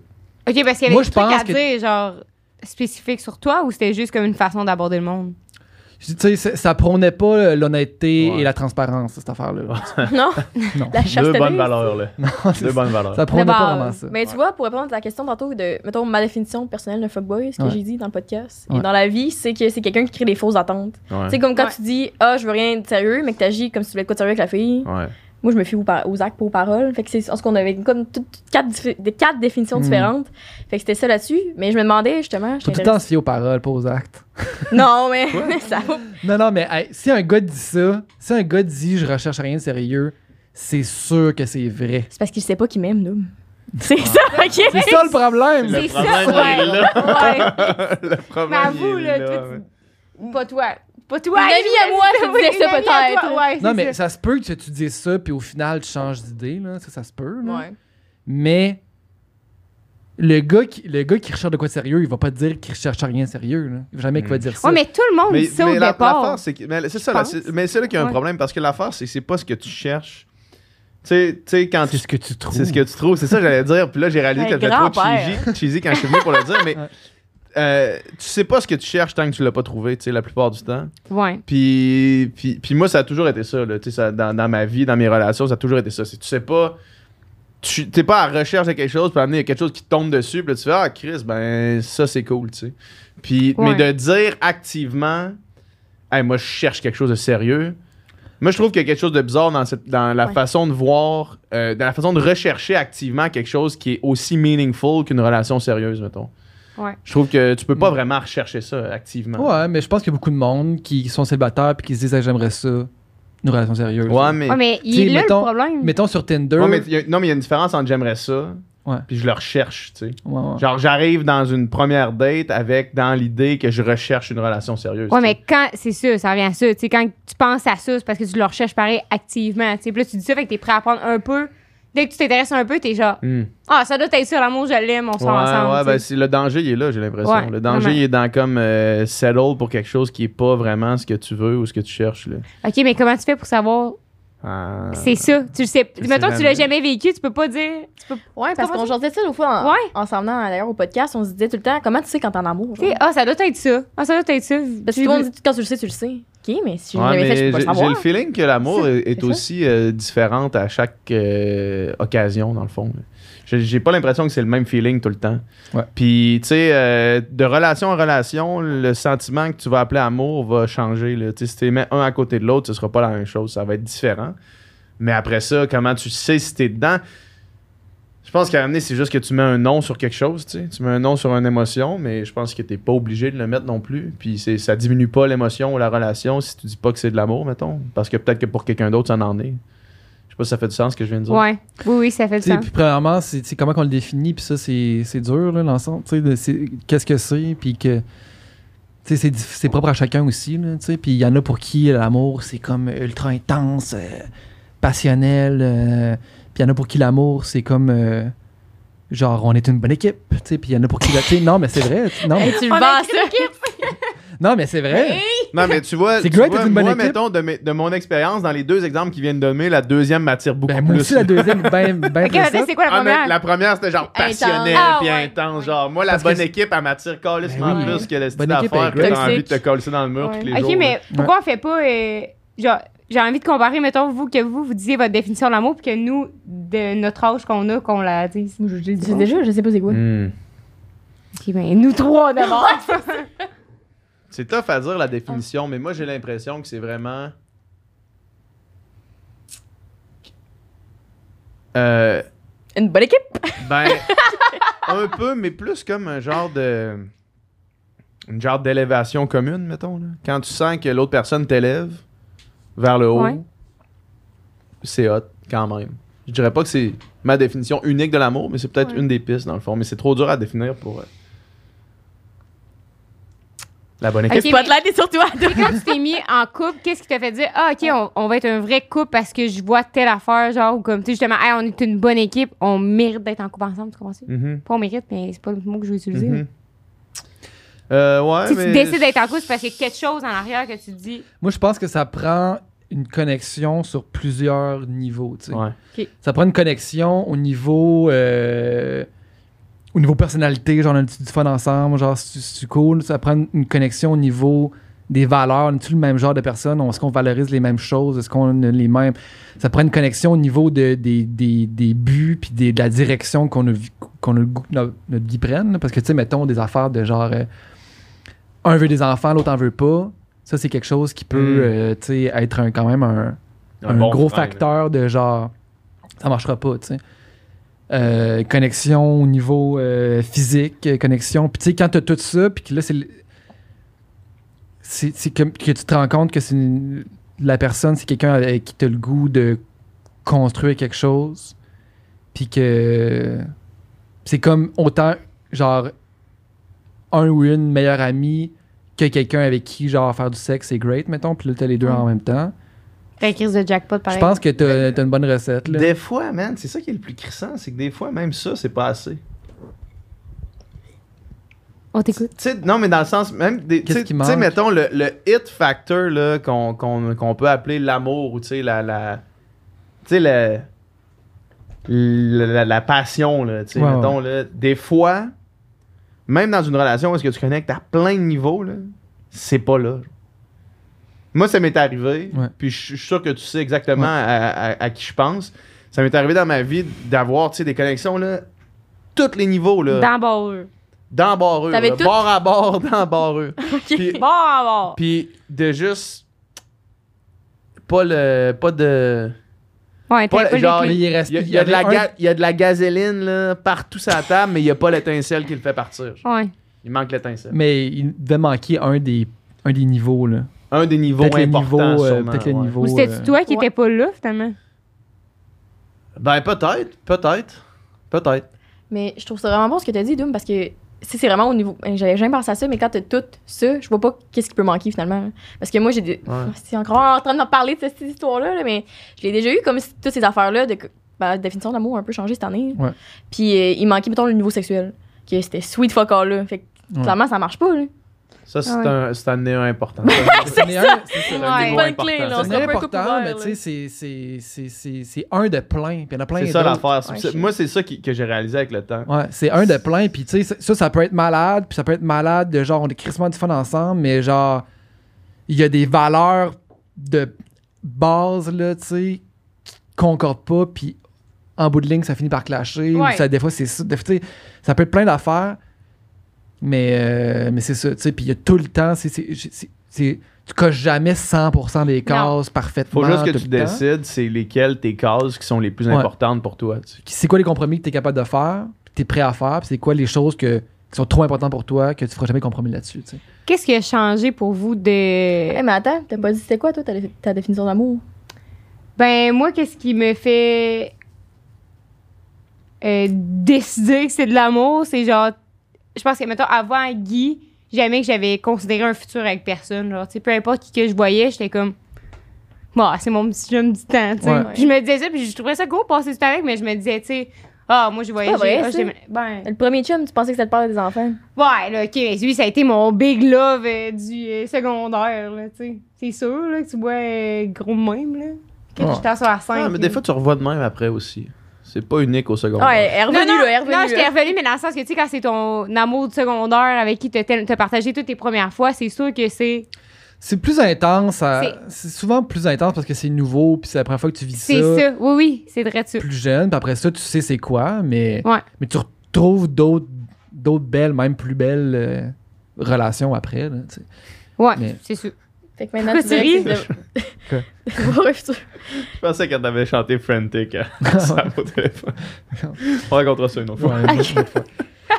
parce qu'il y avait Moi, des je trucs pense à que- dire, genre, spécifiques sur toi, ou c'était juste comme une façon d'aborder le monde? Tu sais, ça, prônait pas l'honnêteté Ouais. et la transparence, cette affaire-là. Non, Non. la Deux bonnes valeurs, là. Non, c'est Deux bonnes valeurs. Ça prônait De pas vraiment ça. Mais tu vois, pour répondre à ta question tantôt de, mettons, ma définition personnelle de fuckboy, ce que Ouais. j'ai dit dans le podcast, Ouais. et dans la vie, c'est que c'est quelqu'un qui crée des fausses attentes. Ouais. Tu sais, comme quand Ouais. tu dis, ah, je veux rien de sérieux, mais que t'agis comme si tu voulais être quoi de sérieux avec la fille. Moi, je me fie aux, actes, pas aux paroles. Fait que c'est, en ce qu'on avait comme quatre, diffé- des quatre définitions Mm. différentes. Fait que c'était ça là-dessus. Mais je me demandais, justement, Faut tout le temps se fier aux paroles, pas aux actes. Non, mais ça va. Non, non, mais hey, si un gars dit ça, si un gars dit je recherche rien de sérieux, c'est sûr que c'est vrai. C'est parce qu'il sait pas qu'il m'aime, nous. C'est ça, ok? C'est ça le problème! Le C'est ça, problème, ouais. il est là. Ouais. Le problème, Mais avoue, là, est là, toi, ouais. tu- pas toi. Pas toi. Une amie à moi qui Oui, disait ça, peut-être. Ouais, Non, mais ça. ça se peut que tu dises ça, puis au final, tu changes d'idée, là. Ça, ça se peut, là. Ouais. Mais le gars, qui, le gars qui recherche de quoi de sérieux, il va pas te dire qu'il recherche rien de sérieux, là. Il va jamais qu'il va dire ça. Ouais, mais tout le monde Mais, dit ça mais au la- départ. l'affaire, c'est que. mais C'est ça, là, c'est- mais c'est là qu'il y a un Ouais. problème parce que l'affaire, c'est c'est pas ce que tu cherches. Tu sais- quand C'est tu. ce que tu trouves. C'est ce que tu trouves, c'est ça que j'allais dire. Puis là, j'ai réalisé que j'étais trop cheesy, cheesy quand je suis venu pour le dire, mais Ouais. Euh, tu sais pas ce que tu cherches tant que tu l'as pas trouvé, tu sais, la plupart du temps. Ouais. Puis, puis, puis moi, ça a toujours été ça, là, tu sais, ça, dans, dans ma vie, dans mes relations, ça a toujours été ça. C'est, tu sais pas, tu t'es pas à la recherche de quelque chose, puis à un moment donné, il y a quelque chose qui te tombe dessus, puis là, tu fais, ah, Chris, ben, ça, c'est cool, tu sais. Puis, Ouais. mais de dire activement, hey, moi, je cherche quelque chose de sérieux. Moi, je trouve qu'il y a quelque chose de bizarre dans, cette, dans la Ouais. façon de voir, euh, dans la façon de rechercher activement quelque chose qui est aussi meaningful qu'une relation sérieuse, mettons. Ouais. Je trouve que tu peux pas Mm. vraiment rechercher ça activement. Ouais, mais je pense qu'il y a beaucoup de monde qui sont célibataires puis qui se disent Ah, j'aimerais ça, une relation sérieuse. Ouais, mais. Ouais, mais il est là mettons- le problème. Mettons sur Tinder. Ouais, mais il y a- non, mais il y a une différence entre j'aimerais ça, puis je le recherche, tu sais. Ouais, ouais. Genre, j'arrive dans une première date avec dans l'idée que je recherche une relation sérieuse. Ouais, mais quand c'est ça, ça revient à ça. Tu sais, quand tu penses à ça, c'est parce que tu le recherches pareil activement. Tu sais, Puis là, tu dis ça, fait que t'es prêt à prendre un peu. Dès que tu t'intéresses un peu, t'es genre, Hmm. ah, ça doit être ça, l'amour, je l'aime, on Ouais, sort ensemble. ouais, ben, le danger, il est là, j'ai l'impression. Ouais, le danger, vraiment. il est dans comme euh, settle pour quelque chose qui est pas vraiment ce que tu veux ou ce que tu cherches. Là. OK, mais comment tu fais pour savoir? Ah. c'est ça? Tu le sais. Mettons que tu l'as jamais. vécu, tu peux pas dire. Tu peux, Ouais, parce qu'on jasait ça l'autre fois en, Ouais. en s'en venant d'ailleurs au podcast, on se disait tout le temps comment tu sais quand t'es en amour. tu sais, genre? ah, ça doit être ça. Ah, ça doit être ça. Parce que tout le monde dit quand tu le sais, tu le sais. Ok, mais si je l'ai Ouais, jamais mais fait, je peux pas j'ai le feeling que l'amour est, aussi euh, différente à chaque euh, occasion, dans le fond. J'ai pas l'impression que c'est le même feeling tout le temps. Ouais. Puis, tu sais, euh, de relation en relation, le sentiment que tu vas appeler amour va changer. Là. Tu sais, Si tu les mets un à côté de l'autre, ce sera pas la même chose. Ça va être différent. Mais après ça, comment tu sais si t'es dedans? Je pense qu'à donné, c'est juste que tu mets un nom sur quelque chose, tu sais. Tu mets un nom sur une émotion, mais je pense que t'es pas obligé de le mettre non plus. Puis c'est, ça diminue pas l'émotion ou la relation si tu dis pas que c'est de l'amour, mettons. Parce que peut-être que pour quelqu'un d'autre, ça en est. Je sais pas si ça fait du sens ce que je viens de dire. Ouais. Oui, oui, ça fait du Tu sais, sens. Puis premièrement, c'est comment qu'on le définit, puis ça, c'est c'est dur, là, l'ensemble. Tu sais, de- c'est- Qu'est-ce que c'est, puis que. Tu sais, c'est c'est propre à chacun aussi, là, tu sais. Puis il y en a pour qui l'amour, c'est comme ultra intense. euh, passionnel. euh, puis il y en a pour qui l'amour, c'est comme. euh, genre, on est une bonne équipe. tu sais, Puis il y en a pour qui. la- tu sais, non, mais c'est vrai. Non, Hey, mais, tu le non, mais c'est vrai. Non, mais tu vois, C'est tu great vois, une bonne moi, équipe. mettons, de, mes- de mon expérience, dans les deux exemples qui viennent de donner, la deuxième m'attire beaucoup Ben, moi plus. aussi, la deuxième, ben, ben c'est quoi la Ah, mais première? la première, c'était genre Intense. passionnel Ah, puis ouais. intense. Genre, moi, la Parce bonne équipe, elle m'attire calissement Ben oui. plus que le style Bonne équipe d'affaires que t'as envie de te coller ça dans le mur Ouais. tous les Ok, jours. mais là. pourquoi on fait pas. euh, genre, j'ai envie de comparer, mettons, vous, que vous, vous disiez votre définition de l'amour, puis que nous, de notre âge qu'on a, qu'on la dise. Je l'ai dit déjà, je sais pas c'est quoi. Hmm. Ok, ben, nous trois d'abord. C'est tough à dire la définition, mais moi, j'ai l'impression que c'est vraiment. Euh, Une bonne équipe. Ben, un peu, mais plus comme un genre de. Une genre d'élévation commune, mettons. Là. Quand tu sens que l'autre personne t'élève vers le haut, Ouais. c'est hot quand même. Je dirais pas que c'est ma définition unique de l'amour, mais c'est peut-être Ouais. une des pistes dans le fond. Mais c'est trop dur à définir pour. euh, La bonne équipe. Spotlight est sur toi. Et quand tu t'es mis en couple, qu'est-ce qui t'a fait dire, ah, OK, on, on va être un vrai couple parce que je vois telle affaire, genre, ou comme, tu sais, justement, Hey, on est une bonne équipe, on mérite d'être en couple ensemble, tu comprends ça? Mhm, Pas on mérite, mais c'est pas le mot que je vais utiliser. mhm. Euh, ouais, Si mais- tu décides d'être en couple, c'est parce qu'il y a quelque chose en arrière que tu te dis, Moi, je pense que ça prend une connexion sur plusieurs niveaux. tu sais. Ouais. Ça prend une connexion au niveau. euh, au niveau personnalité, genre on a du du fun ensemble, genre c'est c'est cool? Ça prend une connexion au niveau des valeurs. On est-tu le même genre de personne? Est-ce qu'on valorise les mêmes choses? Est-ce qu'on a les mêmes? Ça prend une connexion au niveau de, des, des, des buts puis des- de la direction qu'on a, qu'on a le goût que notre, notre vie prenne. là. Parce que, tu sais, mettons des affaires de genre. euh, un veut des enfants, l'autre en veut pas. Ça, c'est quelque chose qui peut, Mm. euh, être un- quand même un, un, bon gros frein, là. facteur de genre ça marchera pas tu sais Euh, connexion au niveau euh, physique connexion puis tu sais quand t'as tout ça puis que là c'est c'est comme que tu te rends compte que c'est la personne c'est quelqu'un avec qui t'as le goût de construire quelque chose puis que c'est comme autant genre un ou une meilleure amie que quelqu'un avec qui genre faire du sexe c'est great mettons puis là t'as les deux en même temps t'as crise de jackpot je pareil. pense que t'as t'as une bonne recette. Là. Des fois, man, c'est ça qui est le plus crissant, c'est que des fois, même ça, c'est pas assez. On t'écoute. Tu sais, non, mais dans le sens, même, des- tu sais, mettons, le, le hit factor là, qu'on, qu'on, qu'on peut appeler l'amour, ou tu sais, la, la, tu sais, la, la, la passion, là, tu sais, Ouais, mettons, là, des fois, même dans une relation où est-ce que tu connectes à plein de niveaux, là, c'est pas là. Moi, ça m'est arrivé, Ouais. puis je suis sûr que tu sais exactement Ouais. à, à- à qui je pense. Ça m'est arrivé dans ma vie d'avoir, tu sais, des connexions, là, tous les niveaux, là. Dans bord. Dans barreux. T'avais là, tout- Bord à bord, dans barreux. Puis, Bon, à bord. puis de juste. Pas le. Pas de. Ouais, Pas, t'as pas genre, les il clés. reste- Il y, a, il il y y a de la un- il y a de la gasoline là, partout sur la table, mais il n'y a pas l'étincelle qui le fait partir. genre. Ouais. Il manque l'étincelle. Mais il devait manquer un des, un des niveaux. Là. Un des niveaux Peut-être le importants. niveau, euh, sûrement, peut-être le ouais. niveau. Ou c'était-tu euh, toi qui ouais. étais pas là, finalement? Ben, peut-être. Peut-être. Peut-être. Mais je trouve ça vraiment bon ce que tu as dit, Doom, parce que c'est vraiment au niveau. ben, J'avais jamais pensé à ça, mais quand t'as tout ça, je vois pas qu'est-ce qui peut manquer finalement. Parce que moi, j'ai des. Ouais. C'est encore en train de parler de cette histoire-là, là, mais je l'ai déjà eu comme toutes ces affaires-là de. Ben, la définition d'amour a un peu changé cette année. Ouais. Puis euh, il manquait, mettons, le niveau sexuel. Que c'était sweet fuck all là. Fait que Ouais. clairement, ça marche pas, là. Ça, c'est Ah ouais. un, c'est un néo important. c'est un Ouais. important. C'est un important, mais tu sais, c'est- c'est- c'est- c'est c'est un de plein. Puis il y en a plein C'est ça d'autres. l'affaire. Ouais, Moi, c'est ça qui- que j'ai réalisé avec le temps. Ouais, c'est un de plein. Puis tu sais, ça, ça peut être malade. Puis ça peut être malade de genre, on est crissement du fun ensemble, mais genre, il y a des valeurs de base, là, tu sais, qui concordent pas. Puis en bout de ligne, ça finit par clasher. ou Ouais. ça, des fois, c'est ça. Des fois, tu sais, ça peut être plein d'affaires. Mais, euh, mais c'est ça, tu sais. Puis il y a tout le temps, c'est. c'est- c'est- c'est- Tu coches jamais 100% des cases parfaitement. Faut juste que tout tu le décides c'est lesquelles tes cases qui sont les plus Ouais. importantes pour toi. tu sais. c'est quoi les compromis que tu es capable de faire, que tu es prêt à faire, c'est quoi les choses que, qui sont trop importantes pour toi, que tu feras jamais compromis là-dessus. tu sais. Qu'est-ce qui a changé pour vous de. Eh, mais attends, t'as pas dit c'était quoi, toi, ta, ta définition d'amour? Ben, moi, qu'est-ce qui me fait euh, décider que c'est de l'amour? C'est genre. Je pense que, mettons, avant Guy, jamais que j'avais considéré un futur avec personne. Genre, tu sais, peu importe qui que je voyais, j'étais comme. Bon, c'est mon petit jeune du temps, tu sais. Ouais. Puis je me disais ça, puis je trouvais ça cool passer du temps avec, mais je me disais, tu sais, ah, moi, j'ai voyagé. vrai, ah, ça. ben, Le premier chum, tu pensais que c'était le père des enfants? ouais, là, OK, mais lui, ça a été mon big love euh, du euh, secondaire, là, tu sais. C'est sûr, là, que tu vois euh, gros même, là. Que Ouais. j'étais sur la scène. Ah, mais des fois, tu revois de même après aussi. C'est pas unique au secondaire. Ouais, elle est Non, revenue, non, là, elle est revenue. non, là. j'étais revenue, mais dans le sens que, tu sais, quand c'est ton amour du secondaire avec qui t'as partagé toutes tes premières fois, c'est sûr que c'est. C'est plus intense. à- C'est- souvent plus intense parce que c'est nouveau, puis c'est la première fois que tu vis ça. C'est ça. Oui, oui, c'est vrai de ça. Plus jeune, puis après ça, tu sais c'est quoi, mais, Ouais. mais tu retrouves d'autres d'autres belles, même plus belles euh, relations après. Là, tu sais. Ouais, Mais- c'est sûr. Fait que maintenant, Pourquoi tu ris? Je pensais qu'elle t'avait chanté Frantic à ça au téléphone. On racontera ça une autre fois. Ouais, une autre fois.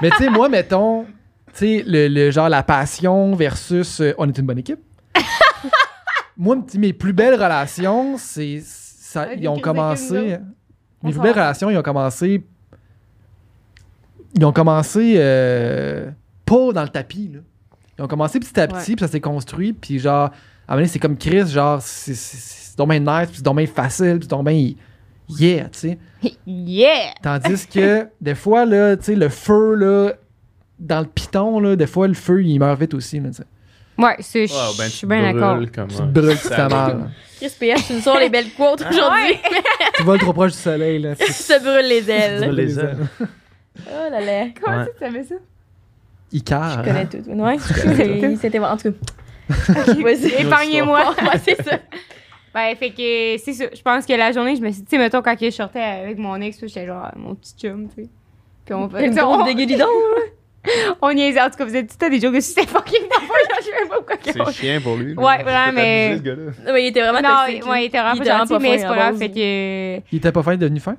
Mais tu sais, moi, mettons, tu sais, le, le genre la passion versus euh, on est une bonne équipe. moi, mes plus belles relations, c'est. Ça, ils ont commencé. On Mes plus belles relations, ils ont commencé. Ils ont commencé euh, pas dans le tapis, là. Ils ont commencé petit à petit, puis ça s'est construit, puis genre, à un moment donné, c'est comme Chris, genre, c'est bien nice, puis c'est donc bien facile, puis c'est donc bien yeah, tu sais. Yeah! Tandis que, des fois, là, tu sais, le feu, là, dans le piton, là, des fois, le feu, il meurt vite aussi, là, tu sais. Ouais, c'est- je Ouais, ben, je tu suis bien d'accord. brûles comme Tu brûles, tu te fais sac. mal. Chris PS, tu nous sors les belles quotes aujourd'hui. tu voles trop proche du soleil, là. Tu te brûles les Tu ailes. brûles les ailes. Oh là là. Comment Ouais. ça, tu savais ça? Icar. Je connais tout. Ouais, c'est- c'était en tout cas. Épargnez-moi. C'est ça. Ben, fait que c'est ça. Je pense que la journée, je me suis dit, tu sais, mettons, quand je sortais avec mon ex, j'étais genre, mon petit chum, tu sais. Puis on fait. Une on, dégueulidon. on niaisait. En tout cas, vous êtes tout des jokes dessus, c'était fucking d'enfant. Je sais pas pourquoi. C'est chien pour lui. Ouais, vraiment, mais-. Non, mais il était vraiment Non, toxique. il, ouais, il était vraiment Il pas était gentil, vraiment mais pas c'est pas à grave. Fait que. Il était pas fin devenu fin?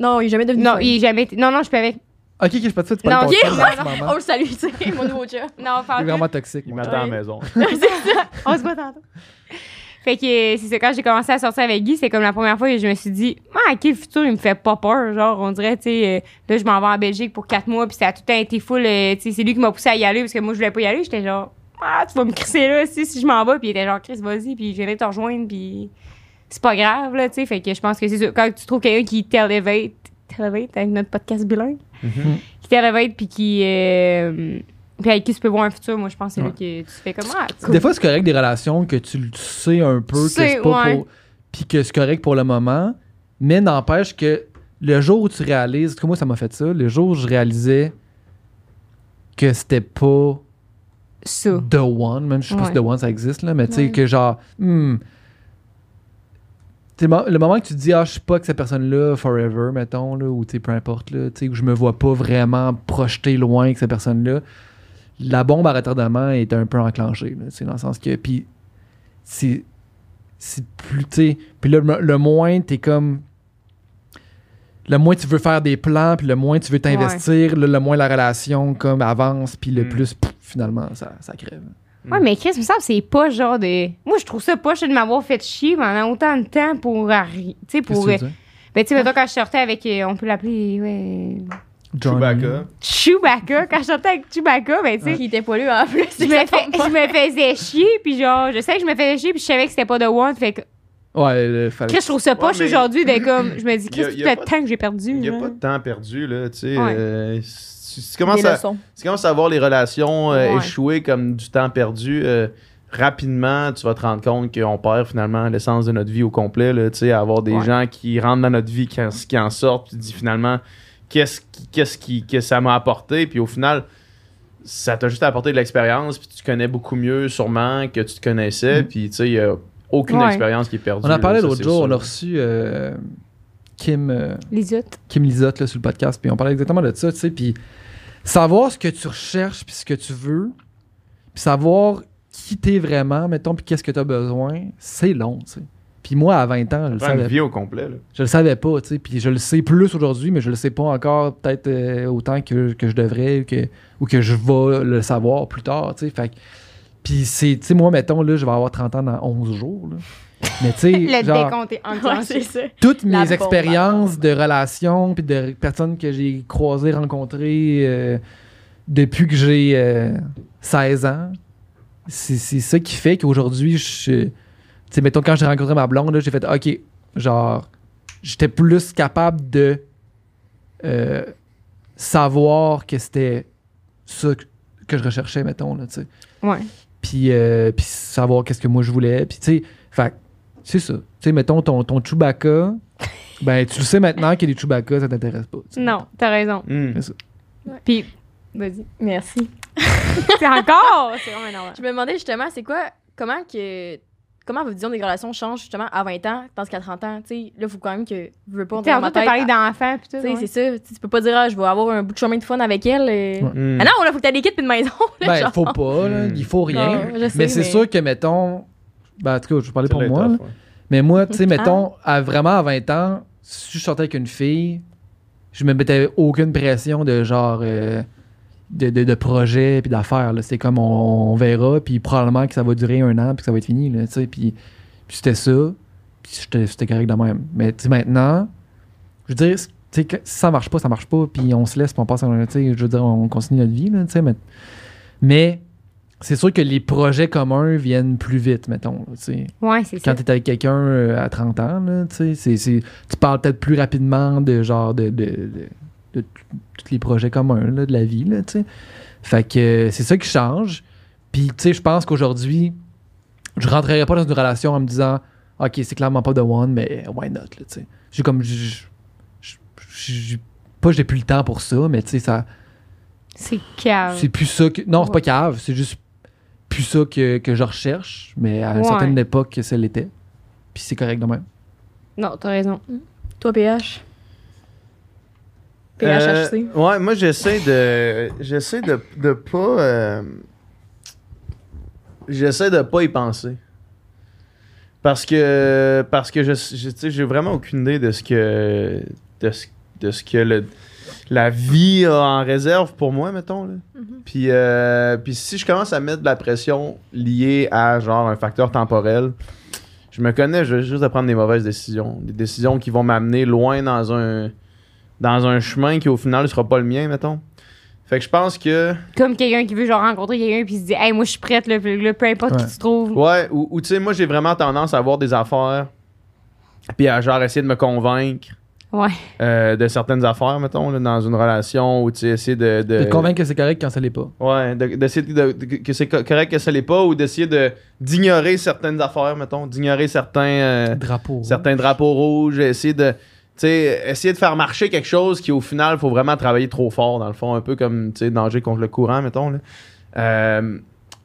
Non, il est jamais devenu Non, fin. il est jamais. Non, non, je peux avec. Ok, ok, je peux te faire, tu Non, parles de ok, ton chum non, ce moment. Oh, le salut, tu sais, mon nouveau chat. Non, Il pas est vraiment toxique. Il m'attend à la maison. On se voit tantôt. Fait que c'est ça, quand j'ai commencé à sortir avec Guy, c'est comme la première fois que je me suis dit, ah, ok, le futur, il me fait pas peur. Genre, on dirait, tu sais, euh, là, je m'en vais en Belgique pour quatre mois, puis ça a tout le temps été full. euh, tu sais, c'est lui qui m'a poussé à y aller parce que moi, je voulais pas y aller. J'étais genre, ah, tu vas me crisser là si, si je m'en vais. Puis il était genre, Chris, vas-y, puis je viendrai te rejoindre, puis c'est pas grave, là, tu sais. Fait que je pense que c'est ça. Quand tu trouves quelqu'un qui t'élève, t'élève avec notre podcast bilingue, Mhm. qui t'élève, puis qui. euh, puis avec qui tu peux voir un futur, moi, je pense que c'est là Ouais. que tu fais comme, ah, cool. Des fois, c'est correct des relations que tu le sais un peu, que sais, c'est pas ouais. pour. Puis que c'est correct pour le moment, mais n'empêche que le jour où tu réalises, que moi, ça m'a fait ça, le jour où je réalisais que c'était pas ça. The One, même je sais pas si The One ça existe, là, mais tu sais, que genre, hmm, le moment que tu te dis, ah, je suis pas que cette personne-là forever, mettons, là, ou tu sais, peu importe, là, que je me vois pas vraiment projeter loin que cette personne-là, la bombe à retardement est un peu enclenchée, sais, dans le sens que, puis c'est, c'est plus, tu sais, puis là, le, le moins t'es comme, le moins tu veux faire des plans, puis le moins tu veux t'investir, le, le moins la relation comme avance, puis le Mm. plus, pff, finalement, ça, ça crève. Ouais, mais Chris, il me semble que c'est pas genre de. Moi, je trouve ça pas de m'avoir fait chier pendant autant de temps pour. Tu sais, pour. que euh, tu veux dire? Ben, tu sais, quand je sortais avec. euh, on peut l'appeler. Ouais. Johnny. Chewbacca. Chewbacca. Quand je sortais avec Chewbacca, ben, tu sais. Qui était pas lui en plus. Je me, fais- je me faisais chier, puis genre, je sais que je me faisais chier, puis je savais que c'était pas de One. Fait que, Ouais, le fallait. Chris, je trouve ça poche mais- aujourd'hui de comme. Je me dis, Y a- Chris, y tout a le temps que j'ai perdu. Il n'y a pas de temps perdu, là, tu sais. Ouais. euh, si tu commences à, tu commences à voir les relations euh, Ouais. échouer comme du temps perdu, euh, rapidement, tu vas te rendre compte qu'on perd finalement l'essence de notre vie au complet. Là, tu sais, à avoir des Ouais. gens qui rentrent dans notre vie, qui, en- qui en sortent, puis tu dis finalement, qu'est-ce qui, qu'est-ce qui, que ça m'a apporté, puis au final, ça t'a juste apporté de l'expérience, puis tu connais beaucoup mieux sûrement que tu te connaissais, Mm. puis tu sais, il n'y a aucune Ouais. expérience qui est perdue. On en parlait l'autre jour, sûr. on a reçu euh, Kim, euh, autres. Kim Lisotte là, sur le podcast, puis on parlait exactement de ça, tu sais, puis savoir ce que tu recherches, puis ce que tu veux, puis savoir qui t'es vraiment, mettons, puis qu'est-ce que tu as besoin, c'est long, tu sais. Puis moi, à 20 ans, je le une savais vie au complet. Là. Je le savais pas, tu sais. Puis je le sais plus aujourd'hui, mais je le sais pas encore peut-être euh, autant que, que je devrais ou que, ou que je vais le savoir plus tard, tu sais. Fait que- Puis c'est, tu sais, moi, mettons, là, je vais avoir 30 ans dans 11 jours, là. Mais tu sais, Le genre, décompte est Ouais, enclenché. c'est ça. toutes La mes bombe expériences de relations puis de personnes que j'ai croisées, rencontrées euh, depuis que j'ai euh, 16 ans, c'est c'est ça qui fait qu'aujourd'hui, je tu sais, mettons, quand j'ai rencontré ma blonde, là, j'ai fait, OK, genre, j'étais plus capable de euh, savoir que c'était ça que- que je recherchais, mettons, là, tu sais. Ouais. Puis, euh, puis savoir qu'est-ce que moi je voulais. Puis, tu sais, fait que c'est ça. Tu sais, mettons, ton, ton Chewbacca, ben, tu le sais maintenant que les Chewbacca, ça t'intéresse pas. tu sais. Non, t'as raison. Hmm. C'est ça. Puis, vas-y. Merci. C'est encore! C'est vraiment énorme. Je me demandais justement, c'est quoi, comment que. Comment votre vision des relations change justement à 20 ans, tandis qu'à 30 ans, tu sais, là, il faut quand même que. Je veux pas T'es dans en parler d'enfants pis tout. Tu sais, ouais. c'est ça. Tu sais, tu peux pas dire, ah, je vais avoir un bout de chemin de fun avec elle. et- Ouais. Hmm. Ah non, là, faut que t'aies des kits puis une maison. là, Ben, genre. faut pas, là. Mm. Il faut rien. Non, je sais, mais c'est mais- sûr que, mettons. Ben, en tout cas, je vais parler Ça pour moi. tough, là. ouais. Mais moi, tu sais, mettons, à, vraiment à 20 ans, si je sortais avec une fille, je me mettais aucune pression de genre. euh, de, de, de projet puis d'affaires. là. C'est comme on, on verra, puis probablement que ça va durer un an, puis que ça va être fini. Là, tu sais, puis, puis c'était ça, puis j'étais- c'était correct de même. Mais tu sais, maintenant, je veux dire, tu sais, que si ça marche pas, ça marche pas, puis on se laisse, puis on passe à un. Tu sais, je veux dire, on continue notre vie. Là, tu sais, mais mais c'est sûr que les projets communs viennent plus vite, mettons. Ouais, c'est ça. quand tu es avec quelqu'un euh, à 30 ans, là, c'est- c'est- tu parles peut-être plus rapidement de genre de, de, de- de t- tous les projets communs là, de la vie. Là, fait que euh, c'est ça qui change. Puis, tu sais, je pense qu'aujourd'hui, je rentrerai pas dans une relation en me disant OK, c'est clairement pas de one, mais why not? Là, tu sais. J'ai comme. j- j- j- pas j'ai plus le temps pour ça, mais tu sais, ça. C'est cave. C'est plus ça que. Non, c'est pas cave, c'est juste plus ça que, que je recherche, mais à une Ouais. certaine époque, ça l'était. Puis c'est correct de même. Non, t'as raison. Toi, PH. Euh, PHHC. ouais, moi j'essaie de. J'essaie de, de pas. euh, j'essaie de pas y penser. Parce que. Parce que je, je- tu sais, j'ai vraiment aucune idée de ce que. De ce, de ce que le- la vie en réserve pour moi, mettons. Là. Mhm. Puis, euh, puis si je commence à mettre de la pression liée à genre un facteur temporel, je me connais, je vais juste de prendre des mauvaises décisions. Des décisions qui vont m'amener loin dans un dans un chemin qui au final ne sera pas le mien, mettons. Fait que je pense que. Comme quelqu'un qui veut genre rencontrer quelqu'un puis se dit Hey, moi je suis prête, là, là, peu importe Ouais. qui tu trouves. Ouais, ou, ou tu sais, moi j'ai vraiment tendance à avoir des affaires. Puis à genre essayer de me convaincre Ouais. euh, de certaines affaires, mettons, là, dans une relation, ou tu essayer de. de- De te convaincre que c'est correct quand ça l'est pas. Ouais, de- d'essayer de, de- que c'est co- correct que ça l'est pas, ou d'essayer de d'ignorer certaines affaires, mettons, d'ignorer certains. euh, Drapeau. certains drapeaux rouges, essayer de tu sais, essayer de faire marcher quelque chose qui au final faut vraiment travailler trop fort dans le fond un peu comme tu sais nager contre le courant mettons là. Euh,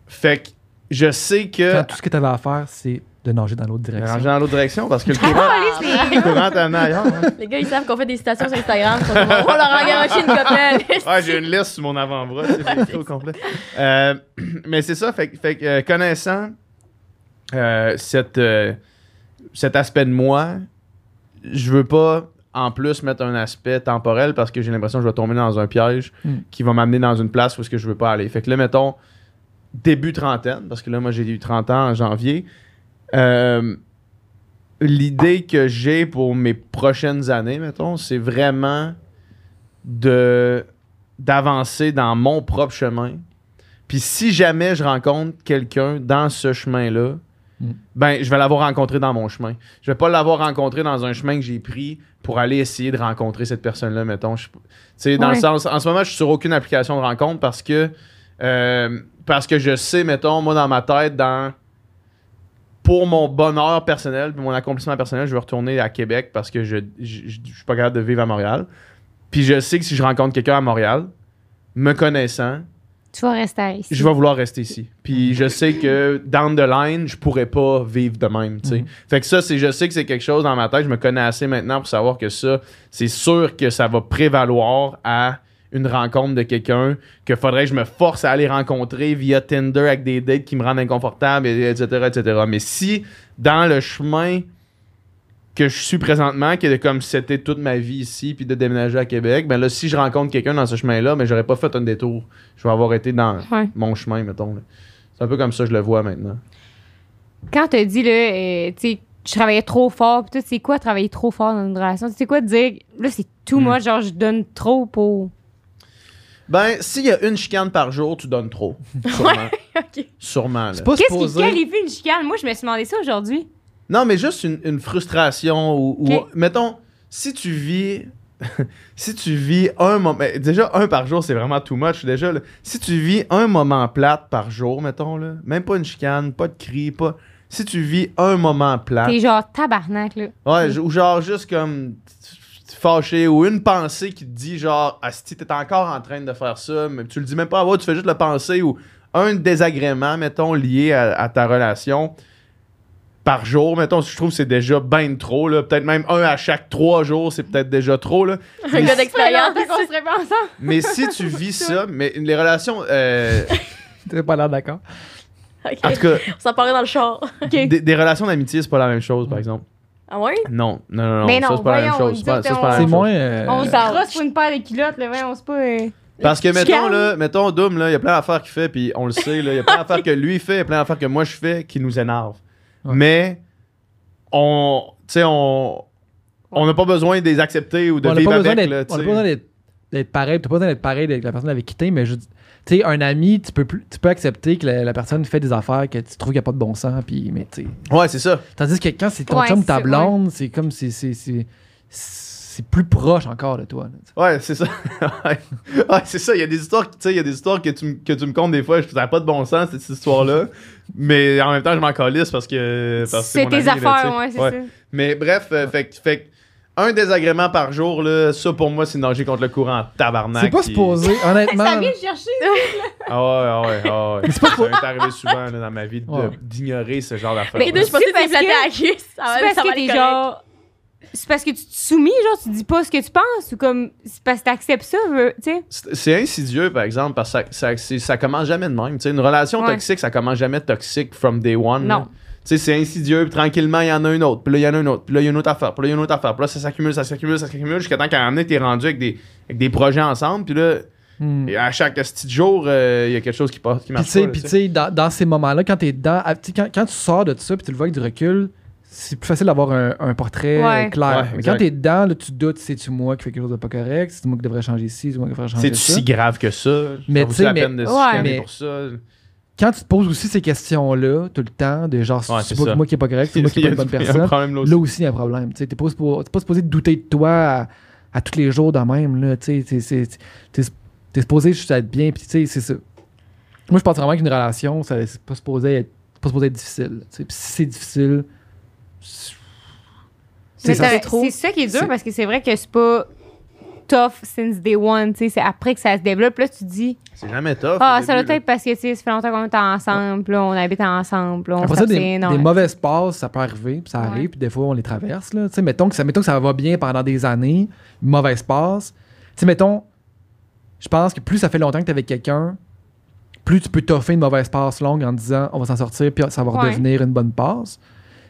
fait que je sais que Quand tout ce que t'avais à faire, c'est de nager dans l'autre direction. ranger dans l'autre direction parce que le courant le courant t'amène ailleurs hein. Les gars, ils savent qu'on fait des citations sur Instagram. Ils leur engager une copine. Ouais, j'ai une liste sur mon avant-bras, écrit au complet. Euh, mais c'est ça, fait, que- fait euh, connaissant euh, cette, euh, cet aspect de moi, je veux pas en plus mettre un aspect temporel parce que j'ai l'impression que je vais tomber dans un piège Mm. qui va m'amener dans une place où est-ce que je veux pas aller. Fait que là, mettons, début trentaine, parce que là, moi, j'ai eu 30 ans en janvier. Euh, L'idée que j'ai pour mes prochaines années, mettons, c'est vraiment de d'avancer dans mon propre chemin. Puis si jamais je rencontre quelqu'un dans ce chemin-là, Mm. ben je vais l'avoir rencontré dans mon chemin. Je vais pas l'avoir rencontré dans un chemin que j'ai pris pour aller essayer de rencontrer cette personne-là, mettons. Tu sais, dans le sens, en ce moment, je suis sur aucune application de rencontre parce que euh, parce que je sais, mettons, moi dans ma tête, dans pour mon bonheur personnel, mon accomplissement personnel, je vais retourner à Québec parce que je, je suis pas capable de vivre à Montréal. Puis je sais que si je rencontre quelqu'un à Montréal, me connaissant, Tu vas rester ici. je vais vouloir rester ici. Puis je sais que down the line, je pourrais pas vivre de même, tu sais. Mhm. Fait que ça, c'est, je sais que c'est quelque chose dans ma tête. Je me connais assez maintenant pour savoir que ça, c'est sûr que ça va prévaloir à une rencontre de quelqu'un que faudrait que je me force à aller rencontrer via Tinder avec des dates qui me rendent inconfortable, et- etc., etc. Mais si dans le chemin que je suis présentement, qui est de comme c'était toute ma vie ici, puis de déménager à Québec, ben là, si je rencontre quelqu'un dans ce chemin-là, ben j'aurais pas fait un détour. Je vais avoir été dans Ouais. mon chemin, mettons. C'est un peu comme ça que je le vois maintenant. Quand t'as dit, là, euh, tu sais, je travaillais trop fort, pis tout, c'est quoi travailler trop fort dans une relation? C'est quoi de dire, là, c'est too Hmm. much, genre, je donne trop pour. Ben, s'il y a une chicane par jour, tu donnes trop. Sûrement. OK. Sûrement, là. C'est pas Qu'est-ce qui supposé. qualifie une chicane? Moi, je me suis demandé ça aujourd'hui. Non, mais juste une, une frustration ou, ou- Ok. mettons, si tu vis. si tu vis un moment. Déjà, un par jour, c'est vraiment too much. Déjà, là. si tu vis un moment plate par jour, mettons, là, même pas une chicane, pas de cri, pas. Si tu vis un moment plate. T'es genre tabarnak, là. Ouais, ou genre juste comme fâché ou une pensée qui te dit genre Asti, t'es encore en train de faire ça, mais tu le dis même pas à voix, tu fais juste le penser ou un désagrément, mettons, lié à, à ta relation par jour, mettons, je trouve que c'est déjà ben trop, là. Peut-être même un à chaque trois jours, c'est peut-être déjà trop, là. Un Mais gars si- d'expérience. Qu'on serait pas ensemble. Mais si tu vis ça, mais les relations, euh, T'as pas l'air d'accord. Ok. en tout cas, On s'en parlait dans le char. des, des relations d'amitié, c'est pas la même chose, par exemple. Ah ouais? Non, non, non, non, Mais ça non, c'est pas la même voyons, chose. C'est pas, ça, c'est pas la C'est même chose. moins. euh, On se crosse pour une paire de culottes, là, ouais, on se pas. euh, Parce que mettons calmes. là, mettons Doom là, il y a plein d'affaires qu'il fait puis on le sait là, il y a plein d'affaires que lui fait, il y a plein d'affaires que moi je fais qui nous énervent. Ouais. Mais on tu sais on on n'a pas besoin de les accepter ou de on n'a vivre pas besoin avec là, on tu a sais. pas besoin d'être- d'être pareil. T'as pas besoin d'être pareil avec la personne avec qui t'es, mais je dis- tu sais, un ami, tu peux, plus, tu peux accepter que la, la personne fait des affaires que tu trouves qu'il n'y a pas de bon sens, puis, mais tu. Ouais, c'est ça. Tandis que quand c'est ton Ouais, chum ou c'est ta blonde, c'est comme. c'est- c'est- C'est c'est plus proche encore de toi. là. Ouais, c'est ça. ouais, c'est ça, il y a des histoires, tu sais, il y a des histoires que tu, m- que tu me comptes des fois, je n'a pas de bon sens cette histoire là, mais en même temps je m'en calisse parce que parce C'est tes là, affaires, ouais, c'est Ouais. ça. Mais bref, euh, fait, fait que un désagrément par jour, là, ça pour moi, c'est nager contre le courant en tabarnak. C'est pas puis- supposé, honnêtement. Ça vient de chercher. Ah ouais, ah ouais, ah ouais. c'est pas ça m'est arrivé souvent là, dans ma vie de- Ouais. d'ignorer ce genre d'affaires. Mais deux, je pensais que parce t'es flatté que- à la cuisse. C'est parce ça va que aller t'es correct. genre. C'est parce que tu te soumis, genre, tu dis pas ce que tu penses, ou comme. C'est parce que t'acceptes ça, veux- tu sais. C'est c'est insidieux, par exemple, parce que ça, ça, c'est- ça commence jamais de même. Tu sais, une relation Ouais. toxique, ça commence jamais toxique from day one. là. Non. Tu sais, c'est insidieux, puis tranquillement, il y en a une autre, puis là, il y en a une autre, puis là, il y a une autre affaire, puis là, il y a une autre affaire, puis là, ça s'accumule, ça s'accumule, ça s'accumule, jusqu'à temps qu'à un moment donné, t'es rendu avec des, avec des projets ensemble, puis là, Hmm. et à chaque petit jour, euh, il y a quelque chose qui, passe, qui Puis marche pas. puis tu sais. dans, dans ces moments-là, quand t'es dedans, ah, quand, quand tu sors de ça, puis tu le vois avec du recul, c'est plus facile d'avoir un, un portrait Ouais. euh, clair. Ouais, Mais quand t'es dedans, là, tu doutes, c'est-tu moi qui fais quelque chose de pas correct, c'est moi qui devrais changer ci, c'est moi qui devrais changer C'est-tu ça? si grave que ça? Mais tu sais, la mais- peine de se Ouais. Mais- pour ça? Quand tu te poses aussi ces questions-là, tout le temps, de genre, Ouais, c'est pas ça. moi qui est pas correct, c'est moi qui est pas une bonne personne. problème là aussi. Là aussi, il y a un problème. Tu t'es pas, supposé douter de toi à, à tous les jours de même. Là, tu t'es supposé juste être bien. Puis, c'est ça. Moi, je pense vraiment qu'une relation, ça, c'est pas supposé être, pas supposé être difficile. Puis si c'est difficile, c'est- ça, ça qui est dur parce que c'est vrai que c'est pas tough since day one, tu sais. C'est après que ça se développe. Là, tu dis, C'est jamais tough. ah, ça doit être parce que, tu sais, ça fait longtemps qu'on est ensemble, là, on habite ensemble, là, on Après ça, des, non. des mauvaises passes, ça peut arriver, puis ça Ouais. arrive, puis des fois, on les traverse. Là. Tu sais, Mettons, que ça, mettons que ça va bien pendant des années, mauvaise passe. Tu sais, mettons, je pense que plus ça fait longtemps que tu es avec quelqu'un, plus tu peux toffer une mauvaise passe longue en disant on va s'en sortir, puis ça va Ouais. redevenir une bonne passe.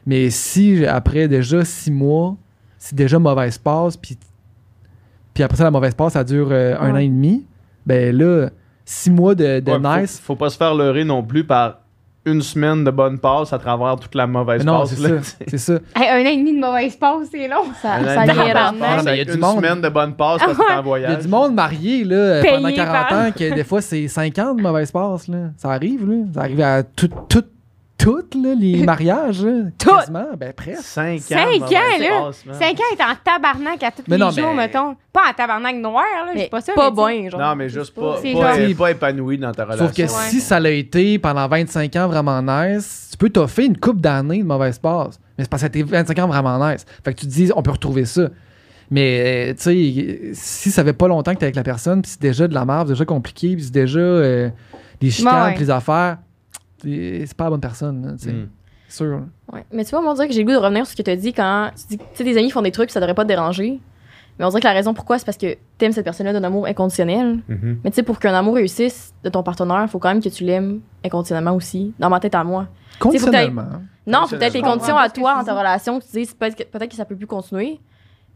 Mais si après déjà six mois, c'est déjà mauvaise passe, puis, puis après ça, la mauvaise passe, ça dure euh, un an et demi, ben là, six mois de, de Ouais, nice. Faut, pas se faire leurrer non plus par une semaine de bonne passe à travers toute la mauvaise Mais non, passe. c'est là, ça. Hey, un an et demi de mauvaise passe, c'est long. Ça, ça passe mais il y a du une monde- semaine de bonne passe parce que t'es en Il y a voyage. du monde marié là, Payé pendant 40 par- ans que des fois c'est 5 ans de mauvaise passe. Là. Ça arrive, là. Ça arrive à tout, tout, toutes là, les mariages. Là, Toutes. quasiment. Ben presque. 5 ans. Cinq ans, là. man. 5 ans, est en tabarnak à tous Mais les non, jours, mais- mettons. Pas en tabarnak noir, là, c'est pas ça. pas bon, genre. Non, mais juste pas, pas, genre- pas épanoui dans ta relation. Sauf que Ouais. si ça l'a été pendant 25 ans vraiment nice, tu peux t'offrir une coupe d'années de mauvaise passe. Mais c'est parce que été 25 ans vraiment nice. Fait que tu te dis, on peut retrouver ça. Mais, euh, tu sais, si ça fait pas longtemps que t'es avec la personne, puis c'est déjà de la merde, c'est déjà compliqué, puis c'est déjà euh, des chicanes, Ouais. puis les affaires, c'est c'est pas la bonne personne, sais. Mm. C'est sûr. Ouais. Mais tu vois, moi, on dirait que j'ai le goût de revenir sur ce que tu as dit quand tu dis que des amis font des trucs, ça devrait pas te déranger. Mais on dirait que la raison pourquoi, c'est parce que t'aimes cette personne-là d'un amour inconditionnel. Mhm. Mais tu sais, pour qu'un amour réussisse de ton partenaire, il faut quand même que tu l'aimes inconditionnellement aussi, dans ma tête à moi. Conditionnellement. Non, faut peut-être les conditions à toi dans ta relation, que tu dis peut-être que, peut-être que ça peut plus continuer.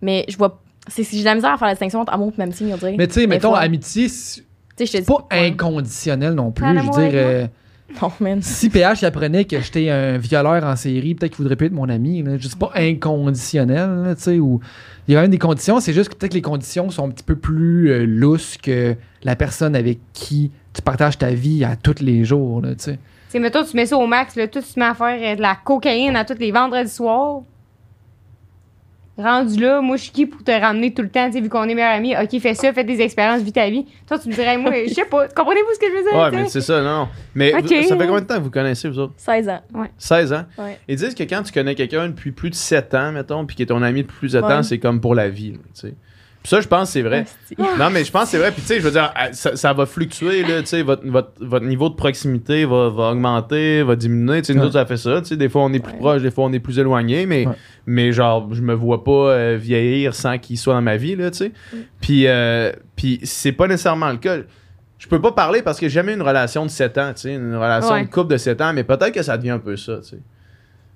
Mais je vois. C'est si j'ai de la misère à faire la distinction entre amour et même signe, on dirait. Mais tu sais, mettons, fois. amitié, c'est Tu sais, je te dis. pas ouais. inconditionnel non plus. Je veux dire, euh, Non, man. si PH apprenait que j'étais un violeur en série, peut-être qu'il voudrait plus être mon ami. Là. Je dis pas inconditionnel, là, tu sais, ou il y a quand même des conditions. C'est juste que peut-être que les conditions sont un petit peu plus euh, lousses que la personne avec qui tu partages ta vie à tous les jours, là, tu sais. Tu sais, mettons, tu mets ça au max, là, tout, tu te mets à faire euh, de la cocaïne à tous les vendredis soirs. Rendu là, moi, je suis qui pour te ramener tout le temps, tu sais, vu qu'on est meilleurs amis? Ok, fais ça, fais des expériences, vis ta vie. Toi, tu me dirais, moi, je sais pas, comprenez-vous ce que je veux dire? Ouais, mais c'est ça, non. Mais vous- ça fait combien de temps que vous connaissez, vous autres? 16 ans. 16 ans? Ouais. Ils disent que quand tu connais quelqu'un depuis plus de 7 ans, mettons, puis qui est ton ami depuis plus de temps, Ouais. c'est comme pour la vie, là, tu sais. Ça, je pense que c'est vrai. Asti. Non, mais je pense que c'est vrai. Puis, tu sais, je veux dire, ah, ça, ça va fluctuer, là, tu sais, votre, votre, votre niveau de proximité va, va augmenter, va diminuer. Tu sais, nous Ouais. autres, ça fait ça. Tu sais, des fois, on est plus Ouais. proche, des fois, on est plus éloigné, mais, Ouais. mais genre, je me vois pas euh, vieillir sans qu'il soit dans ma vie, là, tu sais. Puis, euh, puis c'est pas nécessairement le cas. Je peux pas parler parce que j'ai jamais eu une relation de 7 ans, tu sais, une relation Ouais. de couple de 7 ans, mais peut-être que ça devient un peu ça, tu sais.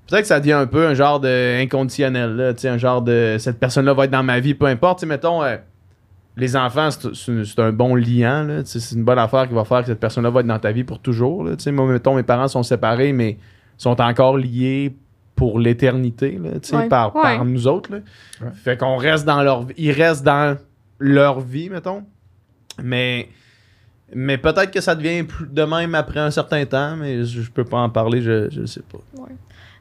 Peut-être que ça devient un peu un genre de inconditionnel, là, tu sais, un genre de cette personne-là va être dans ma vie, peu importe, mettons, euh, les enfants, c'est- un bon liant, c'est une bonne affaire qui va faire que cette personne-là va être dans ta vie pour toujours, là, tu sais, moi, mettons, mes parents sont séparés, mais sont encore liés pour l'éternité, là, tu sais, Ouais. par, par Ouais. nous autres, là. Ouais. Fait qu'on reste dans leur vie, ils restent dans leur vie, mettons, mais... Mais peut-être que ça devient plus de même après un certain temps, mais je, je peux pas en parler, je, je sais pas.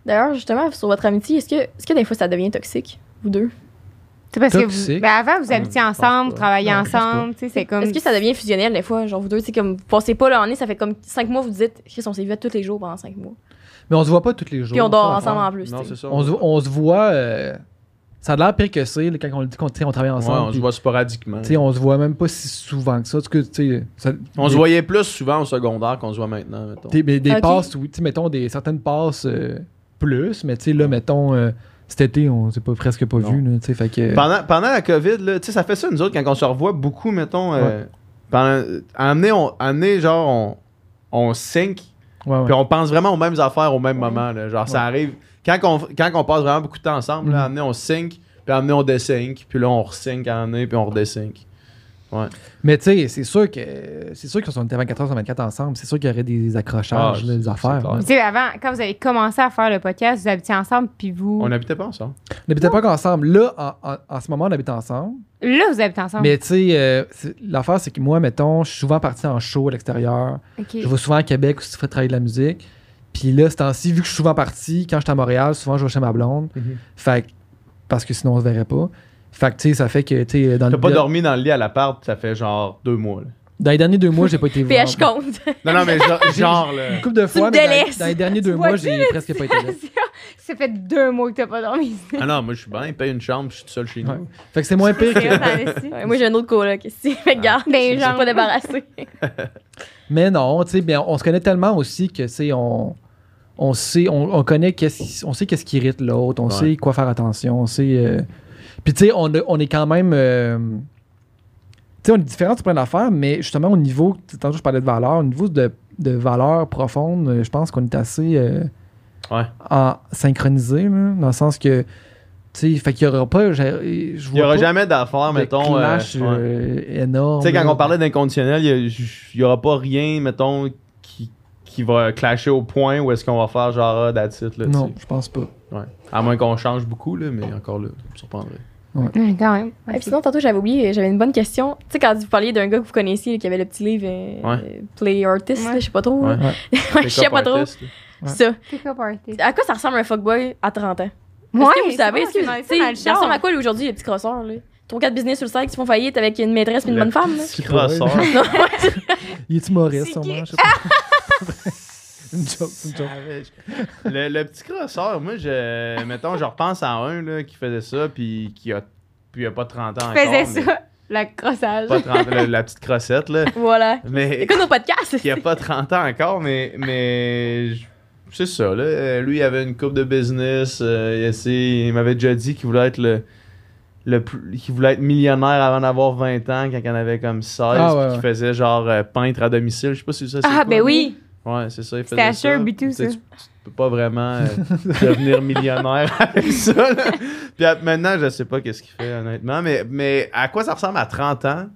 D'ailleurs, justement, sur votre amitié, est-ce que, est-ce que des fois ça devient toxique, vous deux? C'est parce que vous, Toxique? ben avant, vous habitiez je pense ensemble, vous travailliez Non, ensemble, tu sais, c'est comme. Est-ce que ça devient fusionnel des fois? Genre, vous deux, c'est comme, vous passez pas là en année, ça fait comme 5 mois, vous dites, Chris, on s'est vu tous les jours pendant 5 mois. Mais on se voit pas tous les jours. Puis on dort ensemble en plus. Non, tu sais. c'est ça. On se, on se voit. euh, ça a l'air pire que c'est là, quand on dit qu'on tu sais, on travaille Ouais, ensemble. on se voit sporadiquement. tu sais, on se voit même pas si souvent que ça. Parce que, tu sais, ça- On se voyait plus souvent au secondaire qu'on se voit maintenant, mettons. Des, mais des passes, oui, tu sais, mettons, des, certaines passes euh, plus, mais tu sais, là, mettons, euh, cet été, on s'est pas, presque pas Non. vu, là, tu sais, fait que... Pendant, pendant la COVID, là, tu sais, ça fait ça, nous autres, quand on se revoit beaucoup, mettons, euh, pendant, année, on, genre, on, on sync, ouais, ouais. puis on pense vraiment aux mêmes affaires au même Ouais. moment, là. Genre, ça arrive, quand on, quand on passe vraiment beaucoup de temps ensemble, là, Mhm. en année, on sync, puis en année, on desync, puis là, on resync en année, puis on redesync. Mais tu sais, c'est sûr que c'est sûr on était 24 heures sur 24 ensemble, c'est sûr qu'il y aurait des accrochages, Ah, là, des affaires. Tu sais, avant, quand vous avez commencé à faire le podcast, vous habitiez ensemble, puis vous. On n'habitait pas ensemble. On n'habitait pas ensemble. Là, en, en- en ce moment, on habite ensemble. Là, vous habitez ensemble. Mais tu sais, euh, l'affaire, c'est que moi, mettons, je suis souvent parti en show à l'extérieur. Je vais souvent à Québec où tu fais travailler de la musique. Puis là, ce temps-ci, vu que je suis souvent parti, quand j'étais à Montréal, souvent je vais chez ma blonde. Fait que- parce que sinon on se verrait pas. Fait que tu sais, ça fait que tu sais, dans, T'as le- pas dormi dans le lit à l'appart, ça fait genre deux mois, là. dans les derniers deux mois, j'ai pas été voir. PH compte. Non, non, mais genre, genre, là. Une couple de fois, me mais dans, délaisses. dans les derniers deux mois, j'ai presque pas été là. Ça fait deux mois que t'as pas dormi. Ah non, moi, je suis bien, il paye une chambre, je suis tout seul chez nous. Ouais. Fait que c'est moins pire que. Ouais, moi, j'ai un autre coloc ici. Fait que, garde, Ben, je suis genre- pas débarrassée. Mais non, tu sais, bien, on se connaît tellement aussi que, tu sais, on, on sait, on, on connaît qu'est-ce qui, on sait qu'est-ce qui irrite l'autre, on Ouais. sait quoi faire attention, on sait. euh, Puis, tu sais, on, a- on est quand même. euh, Tu sais, on est différents sur plein d'affaires, mais justement, au niveau. tu sais, Tantôt, je parlais de valeur, au niveau de, de valeur profonde, euh, je pense qu'on est assez. euh, Ouais. en synchronisé, là, dans le sens que. Tu sais, fait qu'il y aura pas. Je, je Il n'y aura pas jamais d'affaires, mettons. euh, ouais. euh, énorme. Tu sais, quand on parlait d'inconditionnel, il n'y aura pas rien, mettons, qui, qui va clasher au point où est-ce qu'on va faire genre, ah, that's it, là, tu Non, je pense pas. Ouais. À moins qu'on change beaucoup, là, mais encore là, ça me surprendrait. Ouais, quand même. Et puis sinon, tantôt, j'avais oublié, j'avais une bonne question. Tu sais, quand vous parliez d'un gars que vous connaissiez, là, qui avait le petit livre euh, Ouais. Play Artist, Ouais. je sais pas trop. Ouais. Ouais, je sais pas trop. Ouais. Ça. Pick up artist. À quoi ça ressemble un fuckboy à 30 ans? Ouais, que vous savez, c'est que ça ressemble à quoi aujourd'hui, les petits crosseurs, là? Cas de business sur le site qui se font faillite avec une maîtresse et une Le bonne femme, là? petit crosseur. Il est humoriste, sûrement. Qui? une joke, une joke. le, le petit crosseur, moi, je, mettons, je repense à un là, qui faisait ça, puis qui a, puis il a pas 30 ans Je faisais encore. mais- ça, le crossage. Pas 30, la, la petite crossette, là. Voilà. Mais Écoute nos podcasts. qui a pas 30 ans encore, mais, mais c'est ça, là. Lui, il avait une coupe de business. euh, il, essaie- il m'avait déjà dit qu'il voulait être le. Le plus, qu'il voulait être millionnaire avant d'avoir 20 ans, quand il en avait comme 16, Ah, ouais, puis qu'il ouais. faisait genre euh, peintre à domicile. Je sais pas si ça c'est Ah, quoi. ben oui. Ouais, c'est ça, il C'était faisait à ça. Tout, Tu sais, ça. Tu, tu peux pas vraiment euh, devenir millionnaire avec ça, là. Puis à- maintenant, je sais pas qu'est-ce qu'il fait, honnêtement, mais, mais à quoi ça ressemble à 30 ans?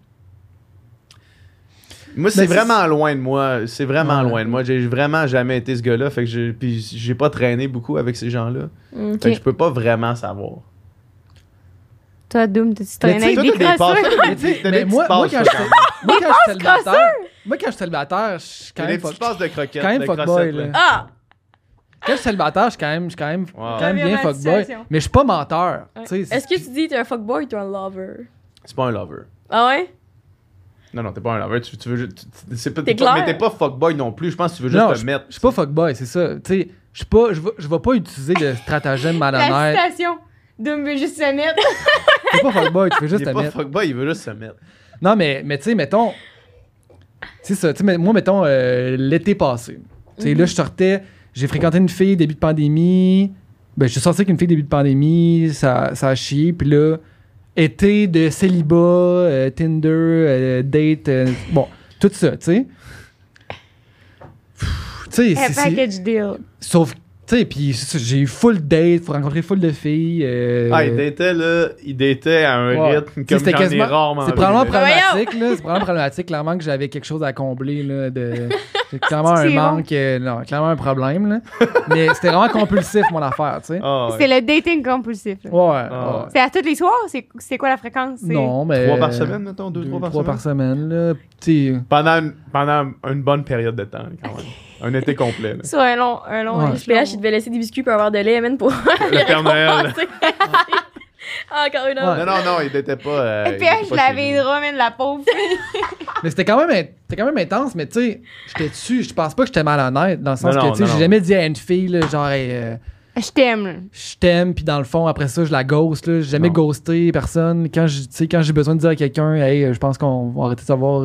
Moi, c'est Ben, c'est- vraiment loin de moi. C'est vraiment Ouais. loin de moi. J'ai vraiment jamais été ce gars-là. Fait que j'ai, puis j'ai pas traîné beaucoup avec ces gens-là. Fait que je peux pas vraiment savoir. Toi, Doom, tu traînes tu avec des crosseurs? Mais moi, quand ça, quand même. j'étais moi, quand j'étais célibataire, Moi, quand je suis célibataire, je suis quand même fuck. de croquettes. quand même de fuckboy, là. Ah! Quand je suis célibataire, je suis quand même, je suis quand même, Wow. quand même bien la fuckboy. Mais je suis pas menteur. Ouais. tu sais, Est-ce que tu dis t'es un fuckboy ou t'es un lover? C'est pas un lover. Ah ouais? Non, non, t'es pas un lover. Tu, tu veux juste. pas- T'es t'es pas- clair? Mais t'es pas fuckboy non plus. Je pense que tu veux juste Non, te mettre. Je suis pas fuckboy, c'est ça. Tu sais, je suis pas, je vais, je vais pas utiliser de stratagème La malhonnête. citation. Doom veut juste se mettre. T'es pas fuckboy, tu veux juste te pas mettre. fuckboy, il veut juste se mettre. Non, mais, mais tu sais, mettons. C'est ça, tu sais, mais moi, mettons, euh, l'été passé. Tu sais, là, je sortais, j'ai fréquenté une fille début de pandémie. Ben, je suis sorti avec une fille début de pandémie, ça, ça a chié. Puis là, été de célibat, euh, Tinder, euh, date, bon, tout ça, tu sais. Tu sais, c'est- package deal. Sauf, tu sais, puis j'ai eu full date, faut rencontrer full de filles. euh, Ah, il datait, là. Il datait à un Ouais. rythme comme c'était j'en ai quasiment- rarement C'est probablement là. problématique, là. C'est probablement problématique. Clairement que j'avais quelque chose à combler, là. De... C'est clairement un manque. euh, non, clairement un problème, là. Mais c'était vraiment compulsif, mon affaire, tu sais. Ah, ouais. C'est le dating compulsif. là. Ouais, Ah. ouais. C'est à tous les soirs? C'est c'est quoi la fréquence? Non, mais. Trois par semaine, mettons, deux, trois par semaine. semaine, là. Tu sais, Pendant une, pendant une bonne période de temps, quand même. Un été complet, là. Sur un long, un long Ouais. échelon. PH, il devait laisser des biscuits pour avoir de lait, man, pour Le Père Noël. Encore une Ouais. autre. Non, non, non, il n'était pas. euh, Et il pas je l'avais man, la pauvre. Mais c'était quand même, quand même intense, mais tu sais, j'étais dessus. Je pense pas que j'étais malhonnête, dans le sens Non, que, tu sais, j'ai jamais dit à une fille, là, genre, euh, Je t'aime, je t'aime, puis dans le fond, après ça, je la ghost, là. J'ai jamais Non. ghosté personne. Quand je- tu sais, quand j'ai besoin de dire à quelqu'un, hey, euh, je pense qu'on va arrêter de savoir,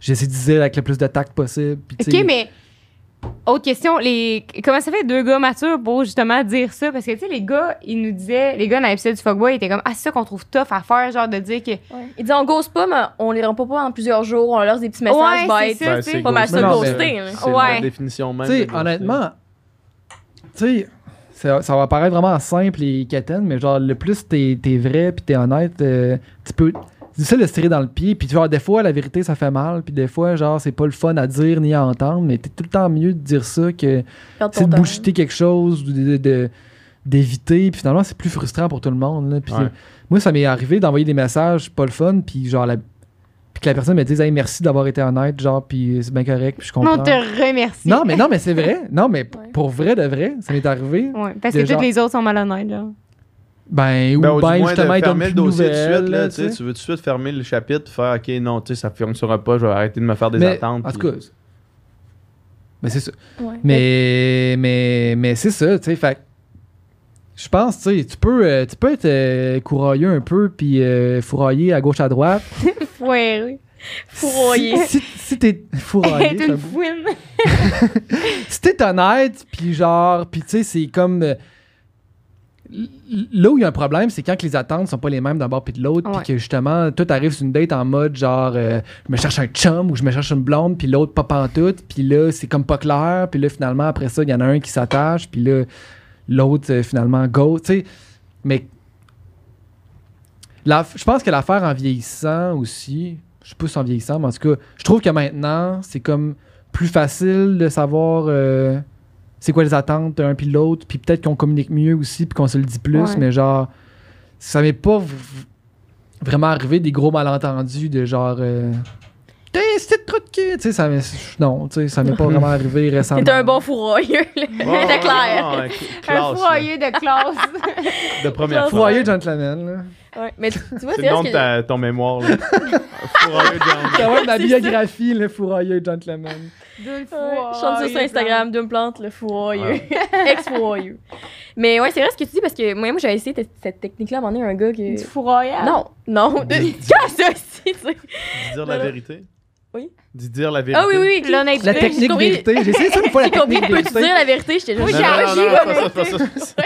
j'essaie de dire avec le plus de tact possible. puis sais- OK, mais autre question, les comment ça fait deux gars matures pour justement dire ça? Parce que tu sais les gars, ils nous disaient les gars dans l'épisode du fuckboy, ils étaient comme ah c'est ça qu'on trouve tough à faire genre de dire que Il dit on ghost pas, mais on les rend pas pendant plusieurs jours, on leur laisse des petits messages Ouais, bêtes. c'est Ben, tu sais. c'est Pas mal ça, ghoster. hein. C'est Ouais. la définition même. Tu sais, honnêtement, tu sais, ça, ça va paraître vraiment simple et quétaine, mais genre, le plus t'es es vrai puis t'es honnête, euh, tu peux. C'est difficile de se tirer dans le pied, puis genre, des fois, la vérité, ça fait mal, puis des fois, genre, c'est pas le fun à dire ni à entendre, mais t'es tout le temps mieux de dire ça que c'est de bullshiter quelque chose, ou de- de- d'éviter, puis finalement, c'est plus frustrant pour tout le monde. là. Puis Ouais. moi, ça m'est arrivé d'envoyer des messages pas le fun, puis genre, la- puis que la personne me dise, hey, merci d'avoir été honnête, genre, puis c'est bien correct, puis je comprends. on te remercie. Non, mais non, mais c'est vrai. Non, mais p- Ouais. pour vrai de vrai, ça m'est arrivé. Ouais, parce que genre- tous les autres sont malhonnêtes genre. Ben, ou Ben, ou ben, du moins justement, de fermer le de dossier tout de nouvelles, suite. Là, tu veux tout de suite fermer le chapitre, faire OK, non, tu sais, ça ne fonctionnera pas, je vais arrêter de me faire des Mais, attentes. en tout cas, mais c'est ça. Ouais. Mais, mais, mais c'est ça, tu sais, fait que je pense, tu sais, tu peux, euh, tu peux être euh, courailleux un peu, puis euh, fourrailler à gauche, à droite. Ouais, oui. Fourroyer. Si, si, si t'es fouine. si t'es honnête, puis genre, puis tu sais, c'est comme. Là où il y a un problème, c'est quand que les attentes sont pas les mêmes d'un bord puis de l'autre, puis que justement, tout arrive sur une date en mode genre, euh, je me cherche un chum ou je me cherche une blonde, puis l'autre pas pantoute, puis là, c'est comme pas clair, puis là, finalement, après ça, il y en a un qui s'attache, puis là, l'autre, euh, finalement, go, tu sais. Mais. la- Je pense que l'affaire en vieillissant aussi, je si en vieillissant, mais en tout cas, je trouve que maintenant, c'est comme plus facile de savoir euh, c'est quoi les attentes d'un puis de l'autre, puis peut-être qu'on communique mieux aussi, puis qu'on se le dit plus, Ouais. mais genre, ça m'est pas v- vraiment arrivé des gros malentendus de genre. Euh, T'es c'est trop de cul, tu sais, ça m'est- non, tu sais, ça m'est pas vraiment arrivé récemment. T'es un bon fourroyeur, là. Ouais, C'était ouais, clair. ouais, ouais, Un foyer de classe. De première fois. Foyer gentleman, là. Ouais. Mais tu, tu vois, C'est c'est le nom de que... ton mémoire. Là. John. Ça va être ma C'est biographie, le fourrailleux gentleman. D'une Ouais, fois. je chante ça sur Instagram, deux me plante le fourroyeux. Ex-fourroyeux. Mais ouais, c'est vrai ce que tu dis parce que moi, moi j'avais essayé cette- technique-là à un moment donné, un gars qui. Du fourroyage. Non, non. De... Ça aussi, tu sais? Dire la vérité? Oui. Dis dire la vérité. Ah oui, oui, oui. L'honnêteté. La J'ai technique compris. vérité. J'ai essayé ça une fois, la J'ai compris, technique peux-tu vérité. dire la vérité? J'étais Moi, juste. Non, j'ai pas ça.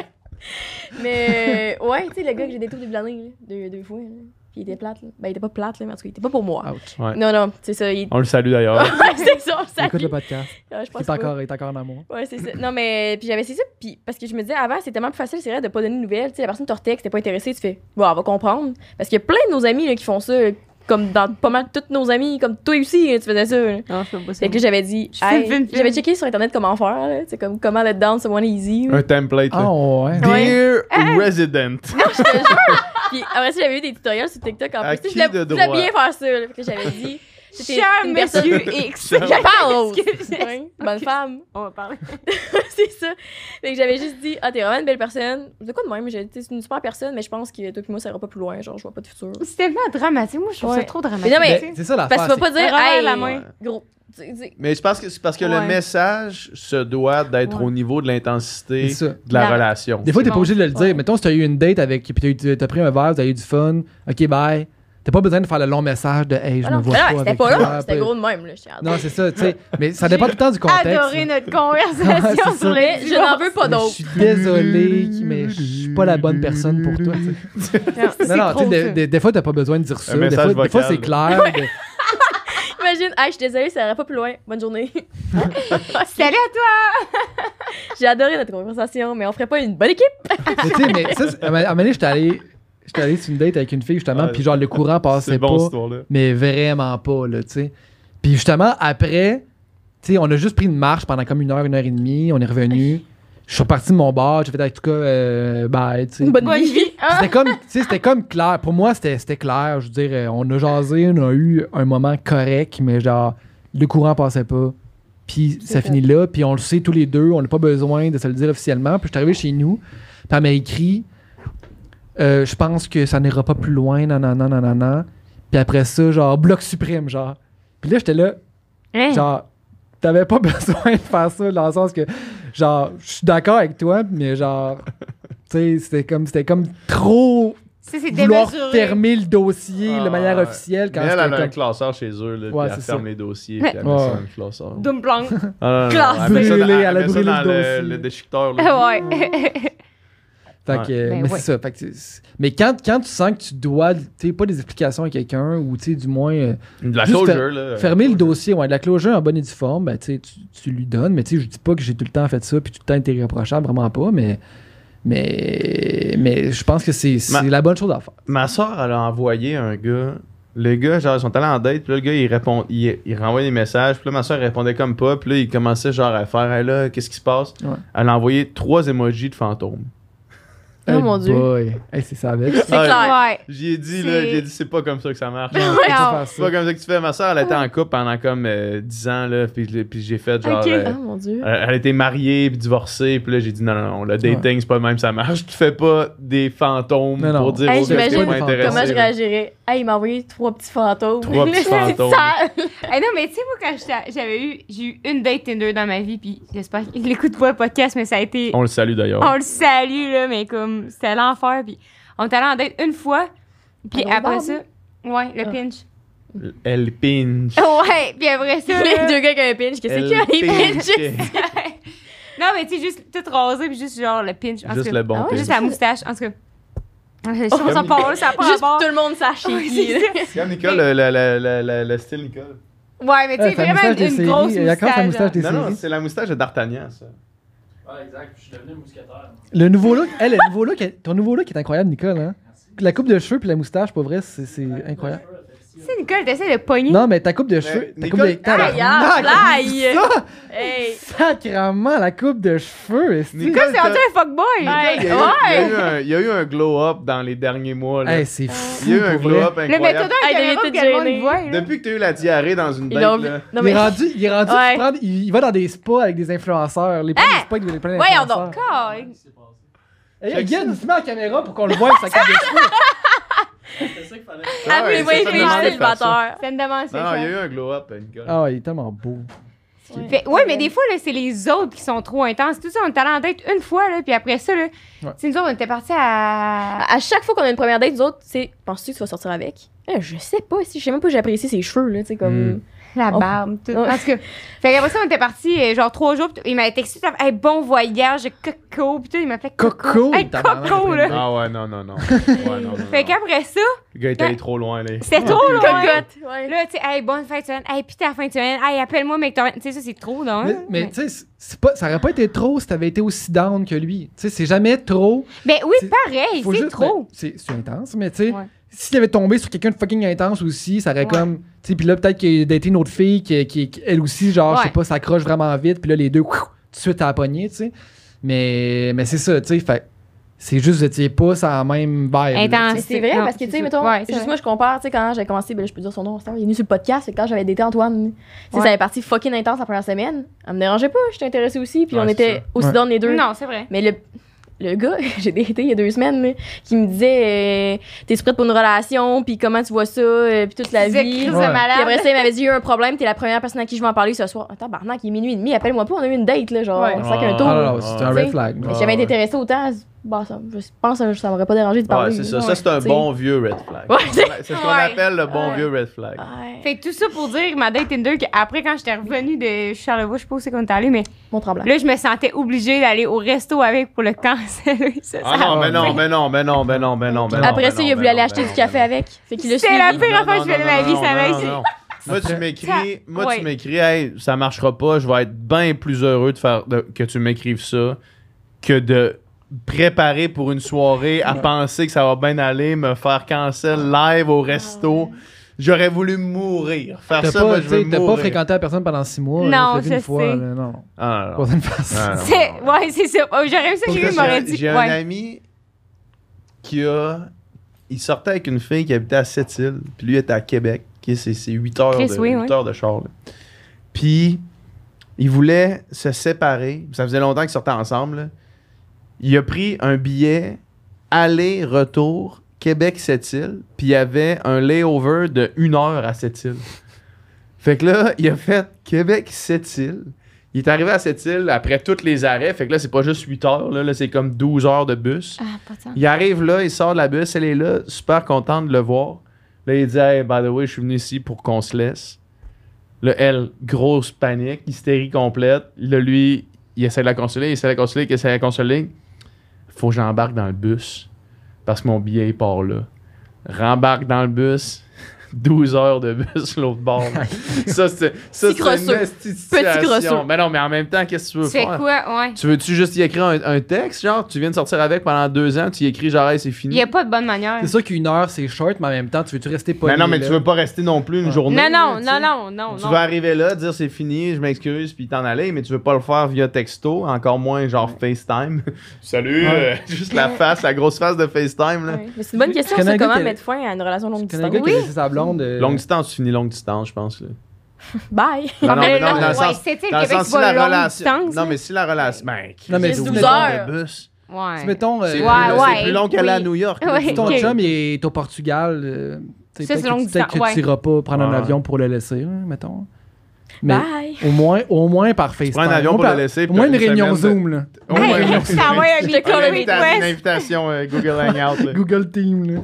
Mais ouais, tu sais, le gars que j'ai détruit de l'année, là, deux, deux fois. là. Puis il était plate, là. Ben, il était pas plate, là, mais en tout cas, il était pas pour moi. Ouch. Ouais. Non, non, c'est ça. Il... On le salue d'ailleurs. Ouais, c'est ça, ça. Écoute le podcast. Ouais, je Il pense est pas. encore, il est encore en amour. Ouais, c'est ça. Non, mais puis j'avais essayé ça, puis parce que je me disais, avant, c'était tellement plus facile, c'est vrai, de pas donner de nouvelles. Tu sais, la personne te retexte, t'es pas intéressé, tu fais, bon, elle va comprendre. Parce qu'il y a plein de nos amis là, qui font ça, comme dans pas mal tous nos amis, comme toi aussi, tu faisais ça. là. Non, je fais pas ça. Fait que là, j'avais dit, Je hey, le j'avais checké sur internet comment faire, là, tu sais, comme comment let down someone easy. là. Un template. Ah ouais. Dear Ah. Resident. Je te jure. Puis après ça, j'avais vu des tutoriels sur TikTok en plus. Je voulais- bien faire ça. là. Que j'avais dit, C'était Cher une personne- monsieur X. Je Ouais, Bonne femme. On va parler. c'est ça. Fait que j'avais juste dit, ah, t'es vraiment une belle personne. De quoi de même? J'ai dit, c'est une super personne, mais je pense que toi et moi, ça ira pas plus loin. Genre, je vois pas de futur. C'est tellement dramatique. Moi, je trouve Ouais. ça trop dramatique. Mais non, mais- Ben, c'est ça Parce l'affaire. que tu vas pas dire, hey, la main. gros. Mais c'est parce que, c'est parce que le message se doit d'être Ouais. au niveau de l'intensité de la, La- relation. Des fois, t'es pas obligé de le dire. Ouais. Mettons, si t'as eu une date avec. Puis t'as eu- t'as pris un verre, avez eu du fun. Ok, bye. T'as pas besoin de faire le long message de Hey, je Ah me vois pas. non, c'était pas là, c'était gros de même. Là, Non, c'est ça, tu sais. Mais ça dépend tout le temps du contexte. Adoré notre conversation c'est sur les je n'en veux pas Mais Je d'autres. suis désolé, mais je suis pas la bonne personne pour toi. tu sais. Non, non, tu sais, des, fois, t'as pas besoin de dire ça. Des fois, des fois, vocal. c'est clair. Imagine, hey, je suis désolée, ça ira pas plus loin. Bonne journée. Salut à toi! J'ai adoré notre conversation, mais on ferait pas une bonne équipe. Mais tu sais, mais ça, à un moment donné, j'étais allé, j'étais allé sur une date avec une fille, justement, puis genre, le courant passait C'est bon, pas. mais vraiment pas, là, tu sais. Puis justement, après, tu sais, on a juste pris une marche pendant comme une heure, une heure et demie, on est revenu. Je suis reparti de mon bar, j'ai fait, en tout cas, euh, bye, tu sais. Une bonne vie. Hein? C'était comme, tu sais, c'était comme clair. Pour moi, c'était c'était clair. Je veux dire, euh, on a jasé, on a eu un moment correct, mais genre, le courant passait pas. Puis ça ça. finit là, puis on le sait tous les deux, on n'a pas besoin de se le dire officiellement. Puis je suis arrivé chez nous, puis elle m'a écrit, euh, je pense que ça n'ira pas plus loin, nanana, nanana. Puis après ça, genre, bloc suprême, genre. Puis là, j'étais là, Hein? genre, t'avais pas besoin de faire ça dans le sens que, genre, je suis d'accord avec toi, mais genre, tu sais, c'était comme, c'était comme trop vouloir fermer le dossier Ah, de manière officielle quand Mais elle, c'était elle a un comme- classeur chez eux, là, Ouais, puis elle ferme ça. les dossiers, puis elle met Ouais. ça dans le classeur. Dumplang. Ah, non, non, non, Classe. elle met ça dans- elle a elle met ça brûlé dans le le, dossier. le déchiqueteur. là. ouais. Fait Ouais. que, euh, Ben mais ouais. c'est ça. Fait que c'est- mais quand, quand tu sens que tu dois, tu pas des explications à quelqu'un ou tu du moins euh, De la closure, fer- là. fermer le dossier, ouais, de la closure en bonne et due forme, ben, tu, tu, tu lui donnes. Mais tu sais, je dis pas que j'ai tout le temps fait ça puis tout le temps été irréprochable, vraiment pas, mais. Mais, mais je pense que c'est c'est Ma- la bonne chose à faire. Ma soeur, elle a envoyé un gars. Le gars, genre, ils sont allés en date, puis là, le gars, il, répond, il, il renvoie des messages, puis là, ma soeur répondait comme pas, puis là, il commençait, genre, à faire, hey, là, qu'est-ce qui se passe? Ouais. Elle a envoyé trois emojis de fantômes. Oh Hey mon Dieu. boy. Hey, c'est ça avec. C'est clair. Ouais. J'y ai dit, là, C'est- j'ai dit, c'est pas comme ça que ça marche. C'est pas comme ça que tu fais. Ma soeur, elle était en couple pendant comme euh, 10 ans, là, puis, puis j'ai fait, genre. Ok. euh, Ah, mon Dieu. elle elle était mariée puis divorcée puis là j'ai dit non non non le dating c'est pas le même ça marche tu fais pas des fantômes Non, non. pour dire Hey, aux gars que t'es j'imagine pas intéressé Comment je réagirais? Hey, il m'a envoyé trois petits fantômes. Trois petits fantômes. Eh non, mais tu sais, moi, quand j'avais eu, j'ai eu une date Tinder dans ma vie, puis j'espère qu'il n'écoute pas le podcast, mais ça a été. on le salue d'ailleurs On le salue, là, mais comme, c'était l'enfer, puis on est allé en date une fois, puis Ah, après ça. Ouais, le Ah. pinch. elle pinch Ouais, puis après ça. Les deux gars qui ont un pinch, qu'est-ce qu'il y a? Les pinches? non, mais tu sais, juste tout rasé, puis juste genre le pinch. En tout juste cas, le bon Ah ouais, pinch. Juste la moustache, en tout cas. Je sais pas, ça à Juste bord. tout le monde sache Ouais, qui. comme Nicole le, le, le, le, le- le style Nicole Ouais, mais tu sais, sa vraiment moustache une grosse Il y a quand sa moustache. moustache des non non c'est la moustache de D'Artagnan ça Ouais, exact. Puis je suis devenu mousquetaire. Le nouveau look, elle, le nouveau look, ton nouveau look est incroyable, Nicole. Hein? La coupe de cheveux puis la moustache, pour vrai, c'est c'est incroyable. Tu sais, Nicole, t'essaies de pogner. Non, mais ta coupe de cheveux. Ta coupe Nicole- de. Aïe, Tabarnak, aïe, ça! Hey. Sacrement, la coupe de cheveux. Nicole, C'est rendu un fuckboy. Ouais. il y, a eu, il y a eu un, il y a eu un glow-up dans les derniers mois là. Hey, c'est fou. il y a eu un pour vrai. glow-up Le méthode incroyable à Hey, devait être que le monde gêné. voie. là. depuis que tu as eu la diarrhée dans une Ils date l'ont- là Non, Il mais. est rendu, il est rendu Ouais. il, prend- il, il va dans des spas avec des influenceurs. Les plein de spas avec des plein Voyons d'influenceurs. S'est passé? Hey, Check Guillaume, ça. il se met à la caméra pour qu'on le voie avec sa coupe de cheveux. C'était ça qu'il fallait. Ah, ouais, oui, oui, oui, faire ça. célibataire. C'est une demande non non il y a eu un glow-up Nicole Ah, ouais, il est tellement beau. Ouais. Fait- ouais, mais des fois, là, c'est les autres qui sont trop intenses. Tout ça, on est allé en date une fois, là, puis après ça, là, Ouais. tu sais, nous autres, on était partis à. À chaque fois qu'on a une première date, nous autres, c'est penses-tu que tu vas sortir avec? Eh, je sais pas si je sais même pas j'apprécie ses cheveux là, tu sais comme Mm. La Oh. barbe, tout. Ouais. En tout cas, fait qu'après ça, on était partis euh, genre trois jours, puis il m'avait texté, il hey, bon voyage, coco, puis tout, il m'appelait coco? Coco, Hey, coco, là. ah ouais non non non ouais non non, Fait qu'après ça, le gars est allé trop loin là c'était trop loin. cocotte. Ouais. Là, tu sais, hey, bonne fin de semaine. Hey, puis ta fin de semaine. Hey, appelle-moi, mec. t'as- Tu sais, ça, c'est trop, non? Mais, mais tu sais, c'est- c'est pas, ça aurait pas été trop si t'avais été aussi down que lui. Tu sais, c'est jamais trop. Ben oui, C'est- pareil, c'est trop. ben, c'est c'est intense, mais tu sais, Ouais. S'il avait tombé sur quelqu'un de fucking intense aussi, ça aurait Ouais. comme. Tu sais, puis là, peut-être qu'il a daté une autre fille qui, qui, qui, elle aussi, genre, je sais pas, s'accroche vraiment vite, puis là, les deux, tout de suite à la poignée, tu sais. Mais, mais c'est ça, tu sais, fait. C'est juste que vous étiez pas sur la même vibe. c'est vrai, Non, parce que, tu sais, mettons, ça. Ouais, c'est juste vrai. moi, je compare, tu sais, quand j'ai commencé, ben je peux dire son nom, il est venu sur le podcast, c'est quand j'avais daté Antoine. Tu sais, Ouais. ça avait parti fucking intense la première semaine. Elle me dérangeait pas, j'étais intéressée aussi, puis Ouais, on était ça. aussi Ouais. dans les deux. Non, c'est vrai. Mais le, le gars j'ai daté il y a deux semaines, là, qui me disait, euh, t'es prête pour une relation, puis comment tu vois ça, euh, puis toute la C'est vie? Ouais. Puis malade. après ça, il m'avait dit, il y a eu un problème, t'es la première personne à qui je vais en parler ce soir. Attends, barnac, il est minuit et demi, appelle-moi pas, on a eu une date, là, genre, Ouais. on un Ah. tour. Ah non, non, c'est un red flag. J'avais été ouais. intéressée autant, bah, ça, je pense que ça m'aurait pas dérangé de Ouais, parler. c'est ça. c'est un T'sais. bon vieux red flag. Ouais, c'est ce qu'on Ouais. appelle le bon Ouais. vieux red flag. Ouais. Fait que tout ça pour dire, ma date Tinder, qu'après, quand j'étais revenue de Charlevoix, je sais pas où c'est qu'on est allé, mais Mon tremblant. là, je me sentais obligée d'aller au resto avec pour le canceller. Ah non, mais non, mais non, mais non, mais non, mais non, mais non. Après ça, il a voulu aller acheter du café avec. Fait qu'il l'a C'est la pire affaire que je fais de ma vie, ça va non, ici. non. Moi, tu m'écris, moi, tu m'écris, hey, ça marchera pas, je vais être bien plus heureux de faire, que tu m'écrives ça que de préparer pour une soirée à penser que ça va bien aller, me faire cancel live au resto. J'aurais voulu mourir. Faire ça, pas, moi, t'sais, t'as pas fréquenté la personne pendant six mois. Non, je une fois, sais. là, non, non. Ah, non, Pas ça. Ah, non, ouais, c'est ça. Oh, J'aurais ça que lui J'ai- m'aurait dit. J'ai un Ouais. ami qui a. Il sortait avec une fille qui habitait à Sept-Îles, puis lui était à Québec. qui c'est, c'est 8 heures, Chris, de, oui, 8 oui. heures de char. là. Puis, il voulait se séparer. Ça faisait longtemps qu'ils sortaient ensemble. là. Il a pris un billet aller-retour Québec-Sept-Îles, puis il y avait un layover de 1 heure à Sept-Îles. Fait que là, il a fait Québec-Sept-Îles. Il est arrivé à Sept-Îles après tous les arrêts. Fait que là, c'est pas juste 8 heures, là, là, c'est comme 12 heures de bus. Ah, pas de sens. Il arrive là, il sort de la bus, elle est là, super contente de le voir. Là, il dit Hey, by the way, je suis venu ici pour qu'on se laisse. Là, elle, grosse panique, hystérie complète. Là, lui, il essaie de la consoler, il essaie de la consoler, il essaie de la consoler. Faut que j'embarque dans le bus parce que mon billet il part là. Rembarque dans le bus. 12 heures de bus l'autre bord. ça, c'est c'est une esti de situation. Mais non, mais en même temps, qu'est-ce que tu veux Tu fais faire? quoi? Ouais. Tu veux-tu juste y écrire un, un texte, genre, tu viens de sortir avec pendant deux ans, tu y écris genre, Hey, c'est Il fini. n'y a pas de bonne manière. C'est sûr qu'une heure, c'est short, mais en même temps, tu veux-tu rester poli? Mais non, mais là? tu veux pas rester non plus une Ouais. journée. Non, non, là, non, non, non, Tu non. vas arriver là, dire c'est fini, je m'excuse, puis t'en aller, mais tu veux pas le faire via texto, encore moins genre FaceTime. Salut, Ouais. euh, juste la face, la grosse face de FaceTime, là. Ouais. Mais c'est une bonne question, gars comment mettre fin à une relation longue distance? Blonde. euh, Longue distance, tu finis longue distance, je pense. Là. Bye. Non, non, mais mais non, non, dans le ouais, sens, c'est-tu le dans le Québec, sens c'est si la longue relation. distance, Non, mais si la relation. Ben, Non, mais c'est 12 12 heures. de bus. Ouais. Si, mettons, euh, C'est Ouais, plus, ouais, c'est plus long qu'aller à oui. New York. Ouais. si ton chum il est au Portugal, euh, peut-être c'est longue que, distance, tu pas prendre un avion pour le laisser, hein, mettons. Mais Bye. au moins, au moins par FaceTime. prends un avion pour le laisser, Au moins une réunion Zoom, là. Au moins, une- invitation euh, Google Hangout. Google Team.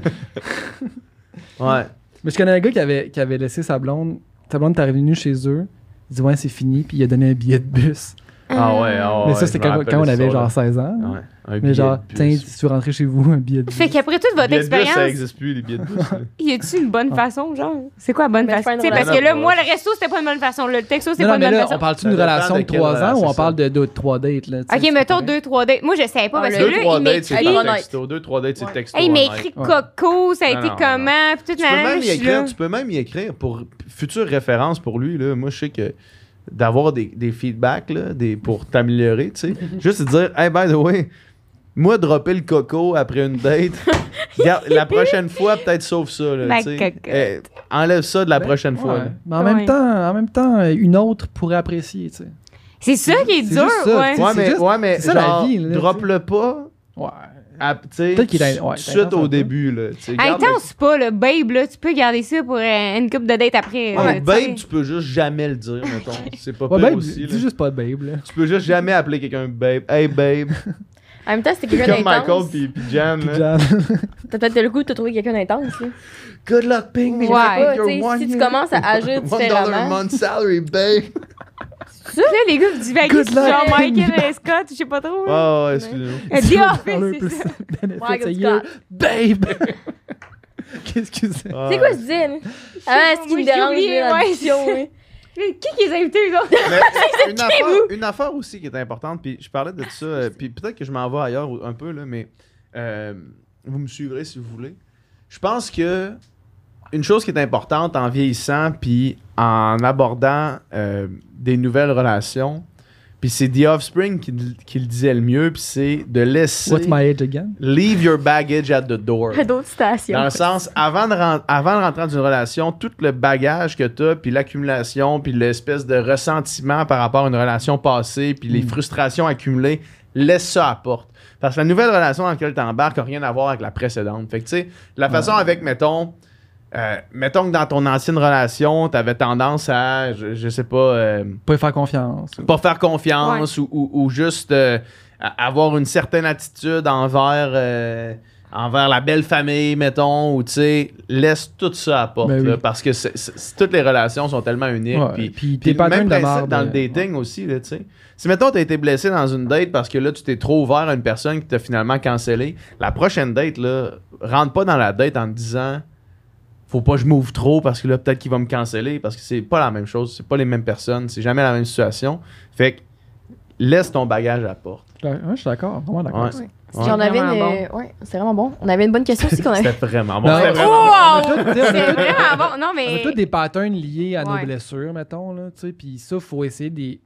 Ouais. Mais je connais un gars qui avait, qui avait laissé sa blonde. Sa blonde est revenu chez eux. Il dit Ouais, c'est fini. Puis il a donné un billet de bus. Ah ouais, ah mais ça, c'était quand, on avait ça, genre là. 16 ans. Ouais, un billet Mais genre, tiens, si tu rentrer chez vous, un billet de bus. Fait qu'après toute votre bus, ça expérience, existe plus, les billets de bus. y a-tu une bonne façon, genre? C'est quoi la bonne façon? parce que là, moi, le resto, c'était pas une bonne façon. Le texto, c'était pas non, une mais bonne là, façon. on parle-tu d'une relation de de quelle 3 ans ou on parle de 2 3 dates, là? Ok, mettons pas- deux, trois dates. Moi, je savais pas Ah, parce que là, il dates, c'est m'écrit. Hey, par honnête. texto. Deux, trois dates, c'est texto. Il m'a écrit. Coco, ça a été comment, puis tu peux même y écrire pour future référence pour lui. Là. Moi, je sais que d'avoir des, des feedbacks là, des, pour t'améliorer, tu sais. Juste te dire, hey, by the way, moi, dropper le coco après une date, regarde, la prochaine fois, peut-être sauve ça. Là. Eh, enlève ça de la prochaine fois. Là. Mais en Ouais. même temps, en même temps, une autre pourrait apprécier, tu sais. C'est ça qui est c'est dur, juste ça, ouais. Ouais, c'est mais, juste- ouais, mais c'est ça, la genre, drop-le pas Ouais. Sais, Peut-être qu'il a- tout ouais, suite au début. Là. Hey, Garde pense pas, le babe, là, tu peux garder ça pour euh, une couple de dates après. euh, Ouais, tu babe, tu peux juste jamais le dire, mettons. C'est pas Ouais, pire babe, aussi. là. dis juste pas babe, là. Tu peux juste jamais appeler quelqu'un babe. Hey babe. En même temps, c'était quelqu'un Comme Michael d'intense. puis puis. Jan- T'as peut-être le coup de te trouver quelqu'un d'intense. là. Good luck paying me. Je sais Ouais. pas, si tu year- commences à agir One dollar a différemment. month salary, babe. Là, les gars, vous divaguez sur genre. Michael et Scott, je sais pas trop. Oh, excusez-moi. The Office, c'est ça. Babe! Qu'est-ce que c'est? C'est quoi ce? Ah, ce qui me dérange ouais. Qui qui les a invités, eux autres? Une, affaire, une affaire aussi qui est importante, puis je parlais de ça, euh, puis peut-être que je m'en vais ailleurs un peu, là, mais euh, vous me suivrez si vous voulez. Je pense que une chose qui est importante en vieillissant, puis en abordant euh, des nouvelles relations, puis c'est The Offspring qui, qui le disait le mieux, puis c'est de laisser What's my age again? leave your baggage at the door. D'autres stations. Dans le sens, avant de, ren- avant de rentrer dans une relation, tout le bagage que tu as, puis l'accumulation, puis l'espèce de ressentiment par rapport à une relation passée, puis les Mm. frustrations accumulées, laisse ça à la porte. Parce que la nouvelle relation dans laquelle tu embarques n'a rien à voir avec la précédente. Fait que, tu sais, la façon avec, mettons, euh, mettons que dans ton ancienne relation, tu avais tendance à, je, je sais pas, euh, Pas faire confiance. pas faire confiance ou, ou- ou juste euh, avoir une certaine attitude envers, euh, envers la belle famille, mettons, ou tu sais, laisse tout ça à la porte. Ben oui. là, parce que toutes les relations sont tellement uniques. Ouais, puis- puis puis tes patterns même de dans le dating aussi, là, tu sais. Si, mettons, t'as été blessé dans une date parce que là, tu t'es trop ouvert à une personne qui t'a finalement cancellé, la prochaine date, là, rentre pas dans la date en te disant faut pas que je m'ouvre trop parce que là, peut-être qu'il va me canceller parce que c'est pas la même chose, c'est pas les mêmes personnes, c'est jamais la même situation. Fait que laisse ton bagage à la porte. Ouais, je suis d'accord, vraiment d'accord. Ouais. Ouais. Ouais. J'en avais une. Euh, ouais, c'est vraiment bon. On avait une bonne question aussi qu'on avait. C'était vraiment bon. C'était vraiment bon. On on C'est tout- vraiment bon. Non, On a mais. tous des patterns liés à nos blessures, mettons, là, tu sais, puis ça, faut essayer des,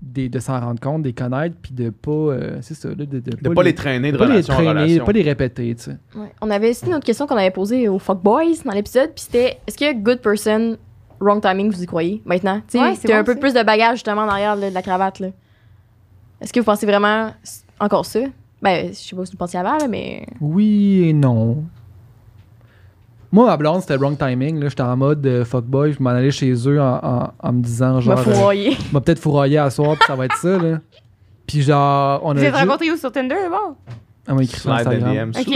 des- de s'en rendre compte, de les connaître, puis de pas, euh, c'est ça, là, de, de, De pas les traîner de pas les relation en traîner, relation. pas les répéter, tu sais. Ouais. On avait aussi une autre question qu'on avait posée aux fuckboys dans l'épisode, puis c'était est-ce que good person, wrong timing, vous y croyez? Maintenant? Tu sais, Ouais, bon, un peu plus de bagage justement en arrière là, de la cravate. là. Est-ce que vous pensez vraiment encore ça? Ben, je sais pas si vous pensiez avant, là, mais. Oui et non. Moi, ma blonde, c'était wrong timing. Là, j'étais en mode euh, fuckboy. Je m'en allais chez eux en, en- en me disant, genre, euh, fourroyer. je vais peut-être fourroyer à soir, puis ça va être ça, là. Puis genre, on a Vous êtes rencontrés où? Sur Tinder, bon? Elle m'a écrit sur Instagram. Ok.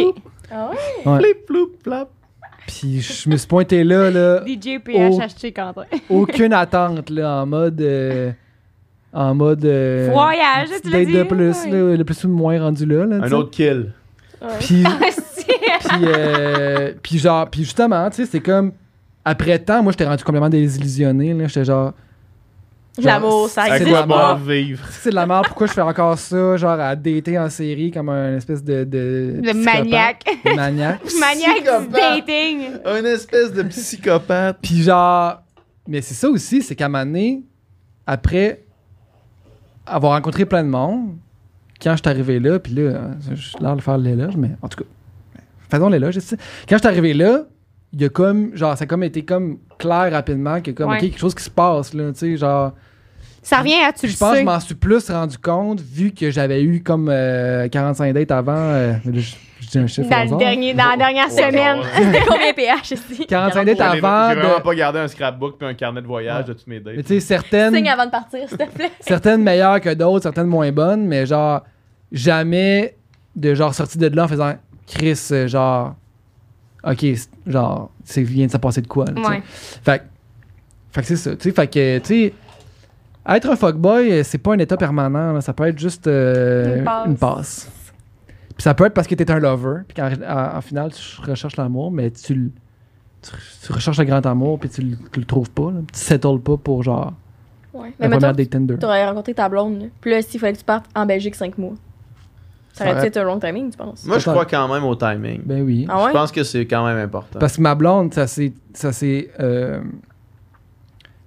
Ouais. Flip, flop, flap. Puis je me suis pointé là, là. DJ. PHHT Quentin. aucune attente là, en mode euh, en mode euh, Voyage, tu l'as dit? de plus ouais. là, le plus ou le moins rendu là, là Un autre kill. puis Ah. Puis euh, puis genre puis justement tu sais c'est comme après temps moi j'étais rendu complètement désillusionné là j'étais genre L'amour, ça c'est de la mort. vivre? c'est de la merde pourquoi je fais encore ça genre à dater en série comme un espèce de de, Le maniaque. maniaque Maniaque dating. Un espèce de psychopathe. Puis genre, mais c'est ça aussi, c'est qu'à un moment donné, après avoir rencontré plein de monde, quand je suis arrivé là, puis là, je suis l'air de faire l'éloge, mais en tout cas, faisons l'éloge. tu sais. Quand je suis arrivé là, il y a comme, genre, ça a comme été comme clair rapidement que comme, Ouais. ok, quelque chose qui se passe, là, tu sais, genre, Ça revient à tu le je pense que je m'en suis plus rendu compte vu que j'avais eu comme euh, 45 dates avant, euh, là, je, je dis un chiffre Dans, le dernier, dans la dernière semaine. ouais. C'était combien PH ici? 45 dates avant, j'ai vraiment de- pas gardé un scrapbook puis un carnet de voyage de toutes mes dates. mais tu sais, certaines... Signe avant de partir, s'il te plaît. certaines meilleures que d'autres, certaines moins bonnes, mais genre, jamais de genre sorti de là en faisant Chris, euh, genre, ok, genre, c'est vient de se passer de quoi, là, tu. Ouais. Fait, fait que c'est ça, tu sais, fait que, tu sais, être un fuckboy, euh, c'est pas un état permanent, là, ça peut être juste euh, Une passe. une passe. Puis ça peut être parce que t'es un lover, puis qu'en en, en final, tu recherches l'amour, mais tu, tu, tu recherches le grand amour, puis tu le, tu le trouves pas, là, tu settles pas pour genre Ouais. la Mais première mettons, date Tinder. t'aurais rencontré ta blonde, là. Puis là, s'il fallait que tu partes en Belgique 5 mois. Ça aurait été un long timing, tu penses? Moi, je crois quand même au timing. Ben oui. Ah ouais? Je pense que c'est quand même important. Parce que ma blonde, ça s'est. Ça s'est. euh,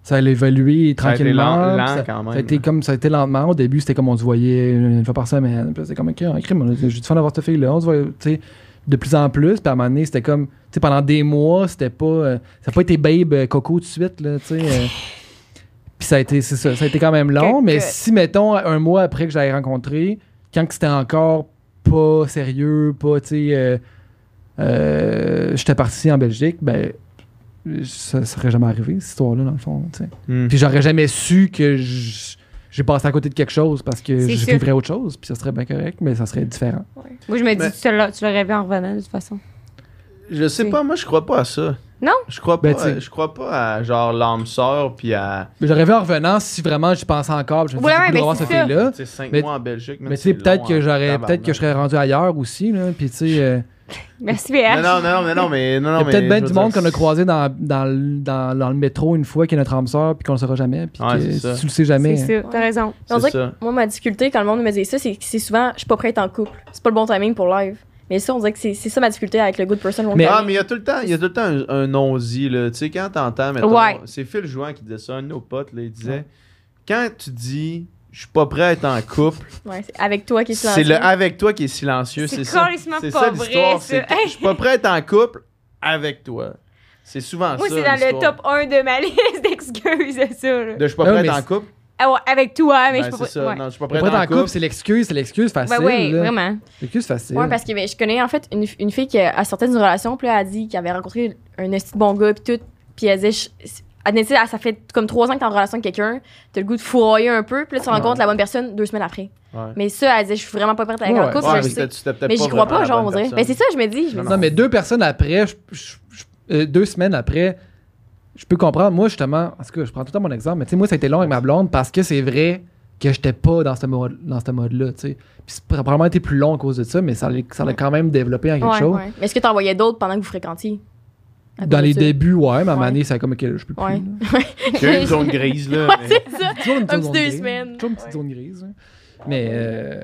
ça a évolué Ça a été tranquillement. lent- puis lent ça, quand même. ça a été comme ça a été lentement. Au début, c'était comme on se voyait une fois par semaine. Puis c'était comme ok, un crime. on a- J'ai du fun d'avoir cette fille-là. On se voit, tu sais, de plus en plus. Puis à un moment donné, c'était comme. Tu sais, pendant des mois, c'était pas. euh, ça n'a pas été babe euh, coco tout de suite, là, tu sais. euh. Puis ça a été, c'est ça, ça a été quand même long. Mais si, mettons, un mois après que j'avais rencontré, quand que c'était encore pas sérieux, pas, tu sais. euh, euh, j'étais parti en Belgique, ben, ça serait jamais arrivé, cette histoire-là, dans le fond. tu sais. Hmm. Puis j'aurais jamais su que j'ai passé à côté de quelque chose parce que je sûr. vivrais autre chose, puis ça serait bien correct, mais ça serait différent. Moi, je me dis, Mais- tu l'aurais vu en revenant, de toute façon. Je sais pas, moi, je crois pas à ça. Non? Je crois pas, Ben, sais- je crois pas à genre l'âme sœur puis à Mais j'aurais vu en revenant si vraiment j'y pensais encore. Je me Ouais, ouais, de mais revoir c'est cette ça. fille-là. tu sais, 5 Mais- mois en Belgique. Mais tu sais, c'est peut-être que en j'aurais, peut-être que je serais rendu ailleurs aussi, là. Puis tu sais, euh, Merci, PH. Non, non, non, non, non, mais non, il y non, a mais peut-être bien du monde dire, qu'on a croisé dans, dans, le- dans, dans le métro une fois qui est notre âme sœur, puis qu'on le saura jamais, puis Ouais, que tu le sais jamais. C'est ça, t'as raison. On C'est dirait que ça. moi, ma difficulté quand le monde me dit ça, c'est que c'est souvent, je suis pas prête en couple. C'est pas le bon timing pour live. Mais ça, on dirait que c'est c'est ça ma difficulté avec le good person. long Mais- Ah, mais il y a tout le temps, il y a tout le temps un, un non-dit, là. Tu sais, quand t'entends, mettons, Ouais. c'est Phil Jouan qui disait ça, un de nos potes, là, il disait, quand tu dis, je suis pas prêt à être en couple. Ouais, c'est avec toi qui est C'est silencieux. le avec toi qui est silencieux, C'est c'est ça. C'est pas ça vrai, l'histoire. ça. c'est Je suis pas prêt à être en couple avec toi. C'est souvent Moi, ça. c'est dans le top 1 de ma liste d'excuses, ça. là. De je suis pas Non, prêt à être en c'est- couple. Ah avec toi, mais Ben, je peux c'est pas. ça. ouais. Non, je suis pas prêt Pour à être être en en couple, couple. c'est l'excuse, c'est l'excuse facile. Ben ouais, là. vraiment. L'excuse facile. Ouais, parce que ben, je connais en fait une, une fille qui a sorti d'une relation, puis elle a dit qu'elle avait rencontré un esti de bon gars, puis tout. Puis elle disait, je- elle ah, ça fait comme trois ans que t'es en relation avec quelqu'un, t'as le goût de fourroyer un peu, puis là, tu rencontres Ouais. la bonne personne deux semaines après. Ouais. Mais ça, elle disait, je suis vraiment pas prête à être Ouais, en couple, mais Mais j'y crois pas, genre, on dirait. Ben, c'est ça, je me dis. Je me Non, mais deux personnes après, euh, deux semaines après, je peux comprendre. Moi, justement, en tout cas, je prends tout le temps mon exemple, mais tu sais, moi, ça a été long avec ma blonde parce que c'est vrai que j'étais pas dans ce mode, dans ce mode-là, tu sais. Puis c'est probablement été plus long à cause de ça, mais ça l'a ça l'a quand même développé en quelque Ouais, chose. ouais. Mais est-ce que t'en voyais d'autres pendant que vous fréquentiez? Dans les ça? débuts, ouais, mais à un moment Ouais. donné, ça a comme que je peux plus. Ouais. a eu une zone grise, là. Ouais, mais- ça. Toujours une Un zone deux grise. semaines. Toujours une petite zone grise. hein. Mais, euh,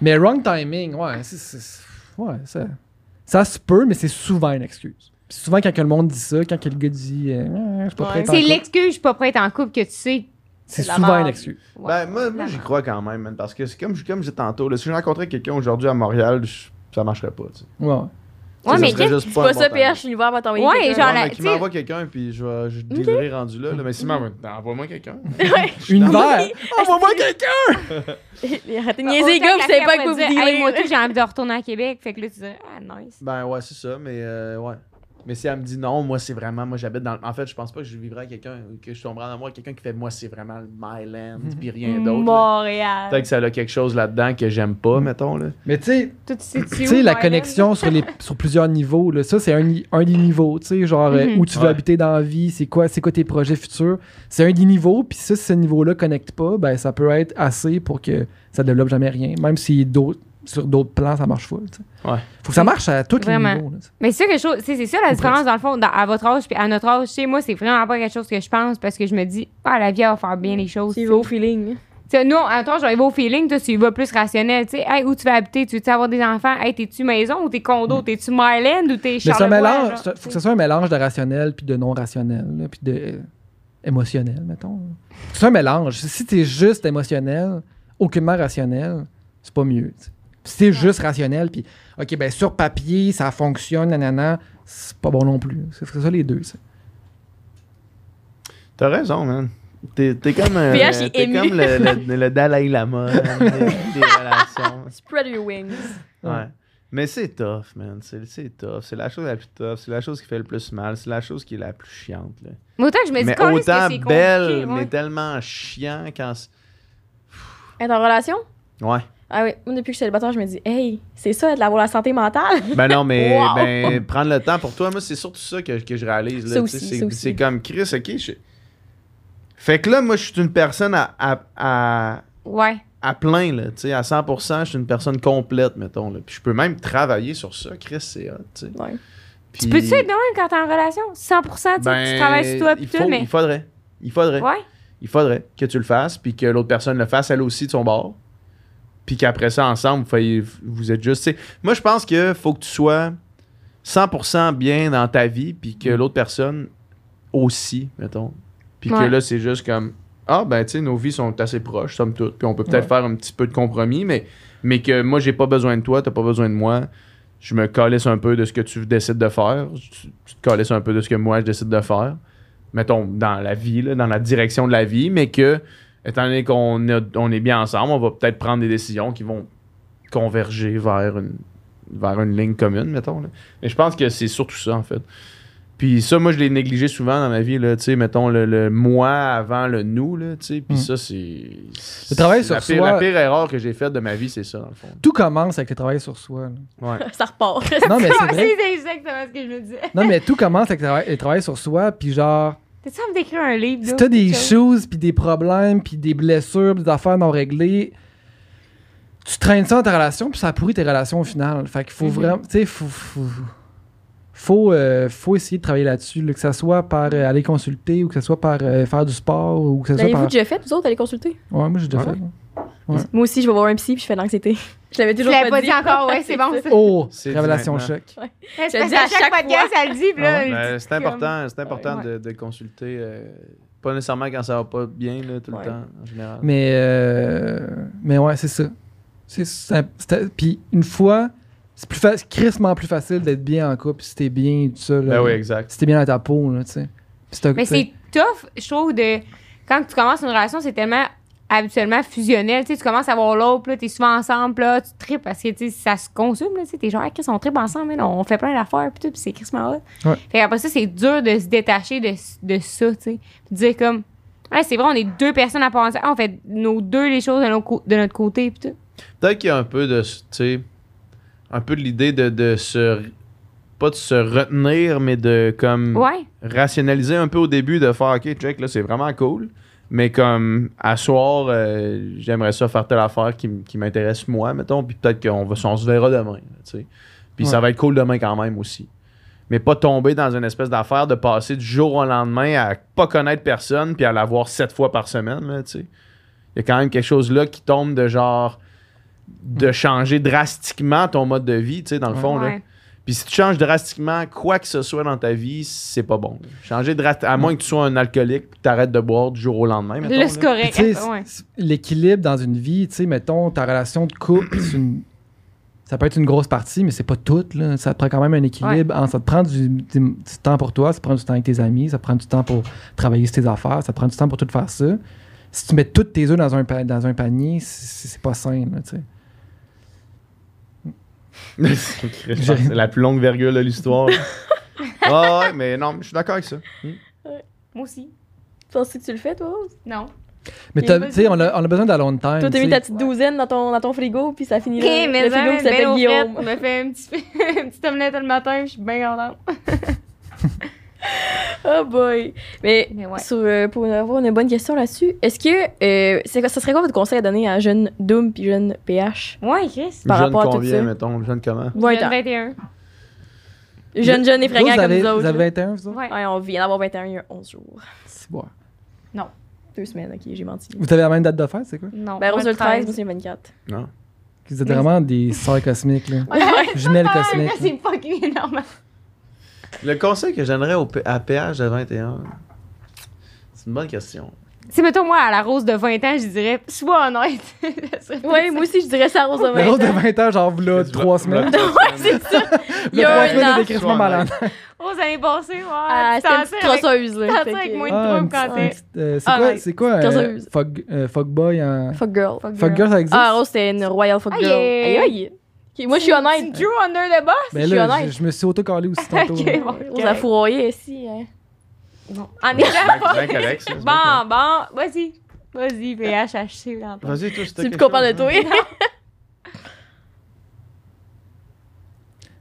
mais wrong timing, ouais, ça, ça se peut, mais c'est souvent une excuse. Souvent, quand que le monde dit ça, quand que le gars dit euh, je suis pas prêt à être en C'est couple, l'excuse, je suis pas prête en couple que tu sais. c'est souvent une excuse. Ouais, Ben, moi, moi j'y crois quand même, man, parce que c'est comme, comme je disais tantôt, là, si je rencontrais quelqu'un aujourd'hui à Montréal, je- ça marcherait pas. tu sais. Ouais. Mais qu'est-ce- C'est pas ça, PH, l'univers va t'envoyer. Ouais, quelqu'un. genre, mais tu qui sais- m'envoie quelqu'un, puis je vais je dealerai rendu là, là. Mais si m'envoie, envoie-moi quelqu'un. Univers! Envoie-moi quelqu'un! Arrêtez de niaiser, les gars, vous savez pas quoi vous dire. Moi, tout, j'ai envie de retourner à Québec. Fait que là, tu dis, ah, nice. Ben ouais, c'est ça, mais euh, ouais. Mais si elle me dit non, moi c'est vraiment, moi j'habite dans. En fait, je pense pas que je vivrais avec quelqu'un, que je tomberais en amour avec quelqu'un qui fait moi c'est vraiment le my land, puis rien d'autre. Montréal. Peut-être que ça a quelque chose là-dedans que j'aime pas, mettons. Là. Mais tu sais, la connexion sur, les, sur plusieurs niveaux, là, ça, c'est un, un des niveaux. Tu sais, genre, euh, Mhm. où tu veux Ouais. habiter dans la vie, c'est quoi, c'est quoi tes projets futurs? C'est un des niveaux, puis si ce niveau-là connecte pas, ben, ça peut être assez pour que ça développe jamais rien. Même si d'autres, sur d'autres plans, ça marche full. Ouais. Faut que ça marche à tous Vraiment. les niveaux. là. Mais c'est ça que je trouve- c'est c'est ça la différence dans le fond dans- à votre âge puis à notre âge. Tu sais, moi, c'est vraiment pas quelque chose que je pense parce que je me dis, ah, la vie elle va faire bien les choses. C'est vos feelings. Tu sais, nous, à toi, j'arrive au feeling, toi, tu y vas plus rationnel. Tu sais, hey, où tu vas habiter? Tu veux avoir des enfants? Hey, t'es-tu maison ou t'es condo? T'es-tu Myland ou t'es Mais Charlevoix? mélange, genre? c'est- faut que ce soit un mélange de rationnel puis de non rationnel, là, puis de euh, émotionnel, mettons. C'est un mélange. Si t'es juste émotionnel, aucunement rationnel, c'est pas mieux. T'es juste rationnel, puis ok, ben sur papier, ça fonctionne, nanana, c'est pas bon non plus. C'est c'est ça les deux. ça. T'as raison, man. T'es t'es comme, euh, t'es comme le, le- le Dalai Lama des, des relations. Spread your wings. Ouais. Mais c'est tough, man. C'est c'est tough. C'est la chose la plus tough. C'est la chose qui fait le plus mal. C'est la chose qui est la plus chiante. Là. Mais autant que je me dis, Mais que autant c'est belle, mais tellement chiant quand. c'est- Être en relation? Ouais. Ah oui, moi, depuis que je suis célibataire, je me dis, hey, c'est ça, d'avoir la santé mentale. Ben non, mais Wow. ben, prendre le temps pour toi, moi, c'est surtout ça que, que je réalise. Là, c'est, comme Chris, ok. je- Fait que là, moi, je suis une personne à, à, à, Ouais. à plein, là, tu sais, à 100%, je suis une personne complète, mettons. Là. Puis je peux même travailler sur ça. Chris, c'est hot, tu sais. Ouais. Puis, Tu peux-tu être de même quand t'es en relation? 100 tu sais, ben, tu travailles sur toi il, faut- tout, mais. il faudrait. Il faudrait. Ouais. Il faudrait que tu le fasses, puis que l'autre personne le fasse elle aussi de son bord. Puis qu'après ça, ensemble, vous, vous êtes juste. Moi, je pense que faut que tu sois 100% bien dans ta vie, puis que l'autre personne aussi, mettons. Puis que là, c'est juste comme. Ah, ben, tu sais, nos vies sont assez proches, somme toute. Puis on peut peut-être Ouais. faire un petit peu de compromis, mais, mais que moi, j'ai pas besoin de toi, t'as pas besoin de moi. Je me calisse un peu de ce que tu décides de faire. Tu, tu te calisses un peu de ce que moi, je décide de faire mettons, dans la vie, là, dans la direction de la vie, mais que, étant donné qu'on on est bien ensemble, on va peut-être prendre des décisions qui vont converger vers une, vers une ligne commune, mettons. là. Mais je pense que c'est surtout ça, en fait. Puis ça, moi, je l'ai négligé souvent dans ma vie, là, tu sais, mettons, le, le moi avant le nous, là, tu sais, puis Mm. ça, c'est... Le travail la sur pire, soi- La pire erreur que j'ai faite de ma vie, c'est ça, dans le fond. Tout commence avec le travail sur soi. là. Ouais. ça repart. Non, mais c'est Ouais, vrai. c'est exactement ce que je me disais. Non, mais tout commence avec le travail, le travail sur soi, puis genre, T'es-tu train d'écrire un livre? si t'as des choses, puis des problèmes, puis des blessures, puis des affaires non réglées, tu traînes ça dans ta relation, puis ça pourrit tes relations au final. Fait qu'il faut Mhm. vraiment, tu sais, faut, faut, faut, euh, faut essayer de travailler là-dessus, là, que ce soit par euh, aller consulter, ou que ce soit par euh, faire du sport, ou que ce soit L'avez-vous par... déjà fait, vous autres, aller consulter? Ouais, moi j'ai déjà Ouais. fait. Moi aussi, je vais voir un psy puis je fais de l'anxiété. Je l'avais toujours l'avais pas, pas dit encore, ouais, c'est bon. ça. Oh, révélation choc. C'est Je à chaque chaque podcast, elle le dit, Ah ouais. Ben, c'est important, c'est important Ouais. de, de consulter euh, Pas nécessairement quand ça va pas bien, là, tout Ouais. le temps, en général. Mais, euh, mais ouais, c'est ça. C'est Puis une fois, c'est plus fa- crissement plus facile d'être bien en couple si t'es bien tout ça. là. Ben oui, exact. Si t'es bien dans ta peau, là, tu sais. Mais c'est tough, je trouve, de. Quand tu commences une relation, c'est tellement habituellement fusionnel. Tu sais, tu commences à voir l'autre, là, t'es souvent ensemble, là, tu tripes parce que, tu sais, ça se consomme, là. Tu sais, t'es genre, Ah, Chris, on tripe ensemble, là, on fait plein d'affaires, puis tout, puis c'est crissement hot. Ouais. Fait après ça, c'est dur de se détacher de, de ça, tu sais. Puis de dire comme, ouais, c'est vrai, on est deux personnes à penser, on fait nos deux les choses de, nos co- de notre côté, puis tout. Peut-être qu'il y a un peu de, tu sais, un peu de l'idée de, de se, pas de se retenir, mais de comme Ouais. rationaliser un peu au début, de faire, ok, check, là, c'est vraiment cool, mais comme à soir, euh, j'aimerais ça faire telle affaire qui, qui m'intéresse moi, mettons, puis peut-être qu'on va, on se verra demain, tu sais. Puis ça va être cool demain quand même aussi. Mais pas tomber dans une espèce d'affaire de passer du jour au lendemain à pas connaître personne puis à la voir sept fois par semaine, là, tu sais. Il y a quand même quelque chose là qui tombe de genre de changer drastiquement ton mode de vie, tu sais, dans le fond, là. Ouais. Puis si tu changes drastiquement quoi que ce soit dans ta vie, c'est pas bon. Changer drastiquement, à moins que tu sois un alcoolique et t'arrêtes de boire du jour au lendemain, mettons, Là, là. c'est Puis, correct. tu ouais. l'équilibre dans une vie, tu sais, mettons, ta relation de couple, c'est une- ça peut être une grosse partie, mais c'est pas tout. Là. Ça te prend quand même un équilibre. En- ça te prend du, du- du temps pour toi, ça te prend du temps avec tes amis, ça te prend du temps pour travailler sur tes affaires, ça te prend du temps pour tout faire ça. Si tu mets toutes tes œufs dans un, dans un panier, c'est pas sain. Là, tu. c'est la plus longue virgule de l'histoire. Ah ouais, mais non, je suis d'accord avec ça. Moi aussi. Tu penses que tu le fais, toi? Non. Mais tu sais, on a, on a besoin d'alone time. Toi, t'as mis ta petite douzaine dans ton, dans ton frigo, puis ça finit Ok, là. mais le frigo qui s'appelle Guillaume. On me fait un petit, un petit omelette le matin, je suis bien contente. Oh boy! Mais, Mais ouais. sur, euh, pour avoir une bonne question là-dessus, est-ce que euh, c'est ça serait quoi votre conseil à donner à un jeune Doom puis jeune PH? Ouais, Chris. Par jeune rapport à tout combien, ça. mettons? Jeune comment? Vingt Jeune ans. 21. Jeune, jeune et Vous, fringant vous comme avez, nous autres. vous avez là. 21, vous autres? Ouais. Ouais, on vient d'avoir 21 il y a 11 jours. C'est bon. Deux semaines, ok, j'ai menti. Vous avez la même date de fête, c'est quoi? Non. Ben, Rose le 13, moi c'est le 24. Non. Vous êtes vraiment des sœurs cosmiques, là. Ouais. Jumelles cosmiques. c'est fucking énorme. Le conseil que je donnerais au P- à PH de 21, c'est une bonne question. Si, mettons, moi, à la Rose de 20 ans, je dirais, sois honnête. Plus moi aussi, je dirais ça à Rose de Le 20 rose de ans. 20 ans, genre, là, trois semaines. Ouais, c'est ça. Il y a trois un semaines an. de décrissement malade. Rose, l'année passée, ouais. Ah, c'était une crosseuse, là. Fait avec que- moi. Ah, trouble une quand petite- t'es- euh, c'est Ah, quoi, c'est quoi euh, fuck, euh, fuckboy en... Fuck girl. Fuck Fuck girl, ça existe? Ah, Rose, c'était une royal fuck Ah, girl. yeah. Aïe, aïe. Moi, je suis Tu honnête. Drew under the boss? Ben je suis là, honnête. je, je me suis auto-collé aussi tantôt. Ok, bon. Rose a fourroyé ici. Hein. Non. En étant pas. bien correct, ça, c'est bien Bon, bon, vas-y. Vas-y, PHHC. l'entends. Vas-y, toi, c'était Tu quelque peux comprendre de chose, toi? hein?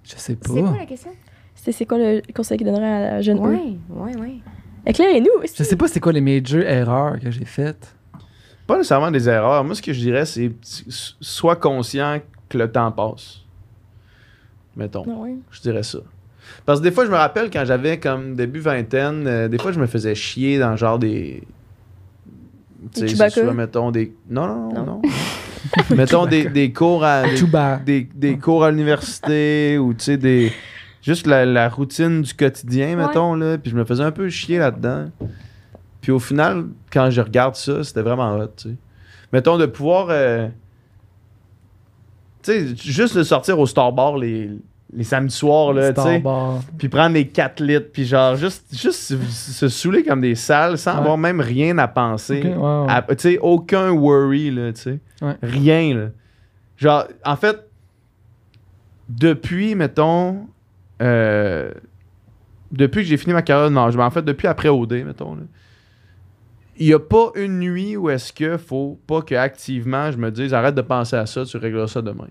Je sais pas. C'est quoi la question? C'est c'est quoi le conseil qu'il donnerait à la jeune eux? Ouais, ouais, ouais. Éclairez-nous. Je sais pas c'est quoi les major erreurs que j'ai faites. Pas nécessairement des erreurs. Moi, ce que je dirais, c'est s- sois conscient que le temps passe. Mettons. Ah. Je dirais ça. Parce que des fois, je me rappelle quand j'avais comme début vingtaine, euh, des fois, je me faisais chier dans genre des. Tu sais, mettons des. Non, non, non, Non. mettons des, des cours à. Des, des, des cours à l'université ou tu sais, des. Juste la, la routine du quotidien, Ouais. mettons, là. Puis je me faisais un peu chier là-dedans. Puis au final, quand je regarde ça, c'était vraiment hot, tu sais. Mettons de pouvoir. euh, tu sais, juste de sortir au Star Bar les, les samedis soirs, là, tu sais. Puis prendre les 4 litres, puis genre, juste, juste se, saouler comme des salles sans Ouais. avoir même rien à penser. Tu sais, aucun worry, là, tu sais. Ouais. Rien, là. Genre, en fait, depuis, mettons, euh, depuis que j'ai fini ma carrière de nagement, en fait, depuis après OD, mettons, là, il n'y a pas une nuit où est-ce que faut pas que activement je me dise arrête de penser à ça, tu régleras ça demain.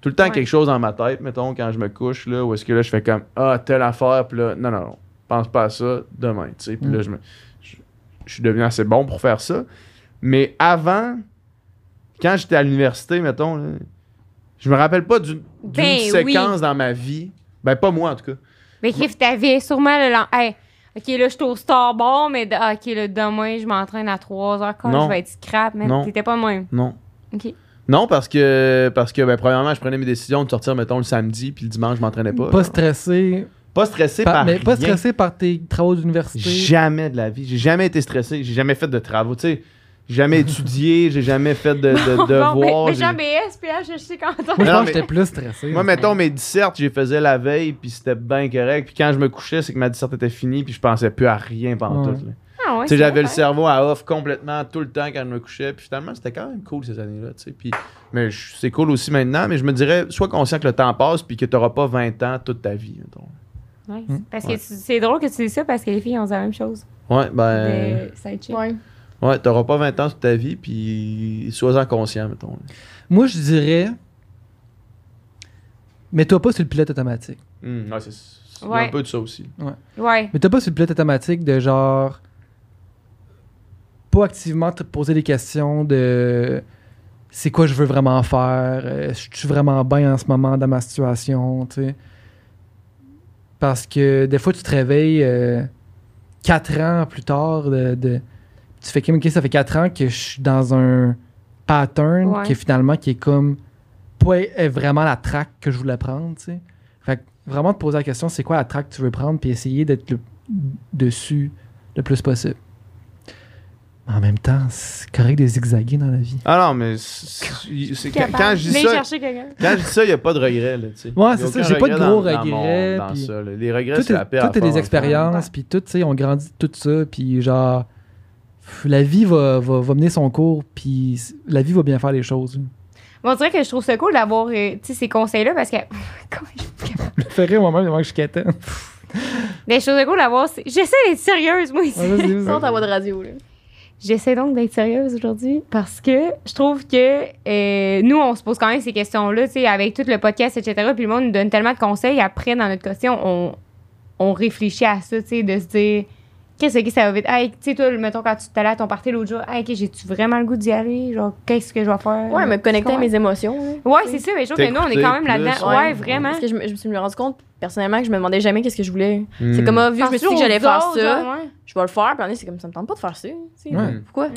Tout le temps Ouais. quelque chose dans ma tête, mettons, quand je me couche, là, où est-ce que là, je fais comme Ah, telle affaire, puis là, non, non, non, pense pas à ça demain, tu sais. Puis là, Mm. je, me, je, je suis devenu assez bon pour faire ça. Mais avant, quand j'étais à l'université, mettons, là, je me rappelle pas d'une Ben séquence dans ma vie. Ben, pas moi, en tout cas. Mais Cliff, t'avais sûrement le. Hey, ok, là, je suis au Star Bar, mais de- ah, ok, là, demain, je m'entraîne à 3 heures quand Non. je vais être scrap, mais t'étais pas de même. Non. Ok. Non, parce que, parce que ben, premièrement, je prenais mes décisions de sortir, mettons, le samedi, puis le dimanche, je m'entraînais pas. Pas stressé. Pas stressé Par- par, mais pas rien. stressé par tes travaux d'université. Jamais de la vie. J'ai jamais été stressé. J'ai jamais fait de travaux. Tu sais, jamais étudié. J'ai jamais fait de, de Bon, devoirs. mais, mais quand Moi, je Non, pense que mais- j'étais plus stressé. Moi, mettons, mes dissertes, j'ai faisais la veille, puis c'était bien correct. Puis quand je me couchais, c'est que ma disserte était finie, puis je pensais plus à rien pendant Ouais. tout. là. Ah ouais, Tu sais, j'avais le cerveau à off complètement tout le temps quand je me couchais. Puis finalement, c'était quand même cool ces années-là. tu sais. Puis, mais je- c'est cool aussi maintenant. Mais je me dirais, sois conscient que le temps passe, puis que tu n'auras pas 20 ans toute ta vie. mettons. Ouais, Hmm. Parce Ouais. que tu- c'est drôle que tu dis ça parce que les filles ont dit la même chose. Ouais, ben. Side. Ouais. Ouais, t'auras pas 20 ans toute ta vie, puis sois-en conscient, mettons. Moi, je dirais. Mets-toi pas sur le pilote automatique. Hum, ouais, c'est c'est Ouais. un peu de ça aussi. Ouais. Mets-toi pas sur le pilote automatique de genre. Pas activement te poser des questions de. C'est quoi je veux vraiment faire? euh, Je suis vraiment bien en ce moment dans ma situation, tu sais. Parce que des fois, tu te réveilles euh, quatre ans plus tard de. de- tu fais comme, ok, ça fait quatre ans que je suis dans un pattern Ouais. qui est finalement qui est comme pas est vraiment la track que je voulais prendre, tu sais. Fait que vraiment te poser la question, c'est quoi la track que tu veux prendre, puis essayer d'être le- dessus le plus possible. En même temps, c'est correct de zigzaguer dans la vie. Ah non, mais c'est- quand, quand je dis ça, chercher quelqu'un. quand je dis ça, il n'y a pas de regret, là, tu sais. Ouais, c'est ça, j'ai pas de gros dans- dans mon- regrets, dans ça. Les regrets, c'est la pire tout est des expériences, puis tout, tu sais, on grandit tout ça, puis genre, la vie va, va, va mener son cours, puis la vie va bien faire les choses. Bon, on dirait que je trouve ça cool d'avoir euh, ces conseils-là parce que. Comment je- Je le ferai moi-même avant que je quête. Mais je trouve ça cool d'avoir. ces- J'essaie d'être sérieuse, moi, ici. Sans ta voix de radio, là. J'essaie donc d'être sérieuse aujourd'hui parce que je trouve que euh, nous, on se pose quand même ces questions-là, tu sais, avec tout le podcast, etc. Puis le monde nous donne tellement de conseils. Après, dans notre question, on, on réfléchit à ça, tu sais, de se dire qu'est-ce que ça va vite? Hey, tu sais, toi, mettons, quand tu t'allais à ton party l'autre jour, hey, ok, j'ai-tu vraiment le goût d'y aller? Genre, qu'est-ce que je vais faire? Ouais, me connecter à mes émotions. là. Ouais, c'est ça, mais je trouve que nous, on est quand même là-dedans. Ouais, ouais. vraiment. Parce que je me, je me suis rendu compte, personnellement, que je me demandais jamais qu'est-ce que je voulais. Hmm. C'est comme, ah, vu que je me suis dit que j'allais faire ça, autres, genre, ouais? je vais le faire. Puis en fait, c'est comme, ça me tente pas de faire ça. Ouais. Pourquoi? Mm.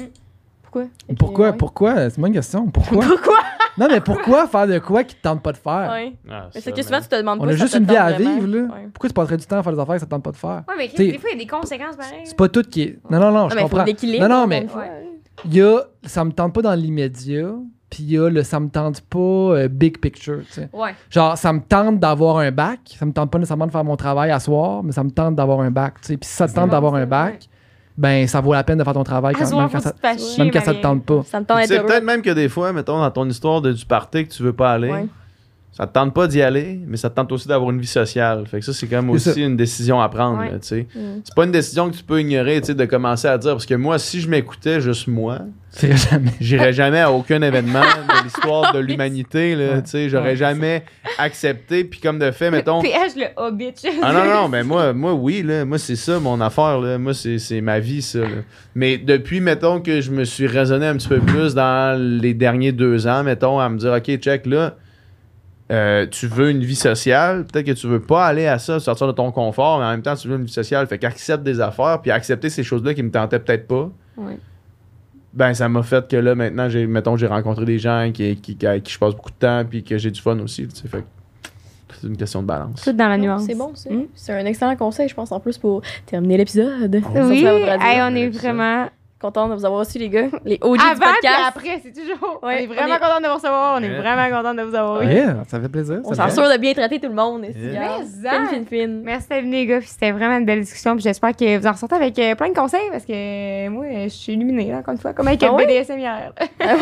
Pourquoi? Pourquoi? ouais. Pourquoi? C'est une bonne question. Pourquoi? Pourquoi? Non, mais pourquoi faire de quoi qui te tente pas de faire? Ouais. Ah, Mais c'est que souvent, tu te demandes On pas a si ça juste te une vie à vivre, là. Ouais. Pourquoi tu passerais du temps à faire des affaires que ça te tente pas de faire? Ouais, mais des fois, il y a des conséquences pareilles. C'est pas tout qui est. Non, non, non, je Non, mais il faut comprends. l'équilibre. Non, non, mais il y a ça me tente pas dans l'immédiat, puis il y a le ça me tente pas euh, big picture, tu sais. Ouais. Genre, ça me tente d'avoir un bac, ça me tente pas nécessairement de faire mon travail à soir, mais ça me tente d'avoir un bac, tu sais. Puis si ça te tente d'avoir un bac, ben ça vaut la peine de faire ton travail quand, même, quand ça, même quand ça te tente pas. Ça me tente heureux. peut-être même que des fois, mettons, dans ton histoire de, du party que tu veux pas aller, Ouais. Ça te tente pas d'y aller, mais ça te tente aussi d'avoir une vie sociale. Fait que ça, c'est quand même aussi une décision à prendre, Ouais. là, tu sais. Mm. C'est pas une décision que tu peux ignorer, tu sais, de commencer à dire, parce que moi, si je m'écoutais juste moi, jamais. j'irais jamais à aucun événement de l'histoire de l'humanité, Ouais. tu sais, j'aurais Ouais, jamais accepté, puis comme de fait, mettons... PH, le hobbit. Ah non, non, mais moi, moi oui, là, moi c'est ça mon affaire, là. moi c'est c'est ma vie, ça. là. Mais depuis, mettons que je me suis raisonné un petit peu plus dans les derniers deux ans, mettons, à me dire, OK, check, là, euh, tu veux une vie sociale, peut-être que tu veux pas aller à ça, sortir de ton confort, mais en même temps, tu veux une vie sociale, fait qu'accepte des affaires, puis accepter ces choses-là qui me tentaient peut-être pas. Ouais. Ben, ça m'a fait que là, maintenant, j'ai, mettons, j'ai rencontré des gens qui, qui, avec qui je passe beaucoup de temps, puis que j'ai du fun aussi, tu sais, fait que c'est une question de balance. Tout dans la nuance. C'est bon, ça. Mm. C'est un excellent conseil, je pense, en plus, pour terminer l'épisode. Oui, hey, on est ça. vraiment. Contente de vous avoir reçu, les gars. Les OG du Avant puis podcast. après, c'est toujours. on est vraiment on est- content de vous recevoir. On est Ouais. vraiment content de vous avoir eu. Yeah, ça fait plaisir. On s'assure de bien traiter tout le monde. ici, Yeah. Merci d'être venu, les gars. puis C'était vraiment une belle discussion. Puis j'espère que vous en ressortez avec euh, plein de conseils parce que euh, moi, je suis illuminée, là, encore une fois, comme avec Ah le? BDSM hier. Ah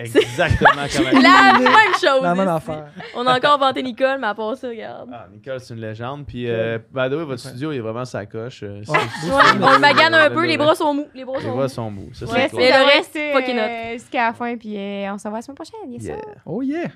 Exactement comme elle la même chose. La même affaire. On a encore vanté Nicole, mais à part ça, regarde. Ah, Nicole, c'est une légende. Puis, euh, by the way, votre studio il est vraiment sa coche. euh, c'est- on le magane un peu, le- les bras sont mous. Les bras sont mous. Sont mous. Ça, Ouais, c'est mais cool. le reste, fucking euh, Jusqu'à la fin, puis euh, on se revoit la semaine prochaine. Yes, Yeah. sir. Oh yeah!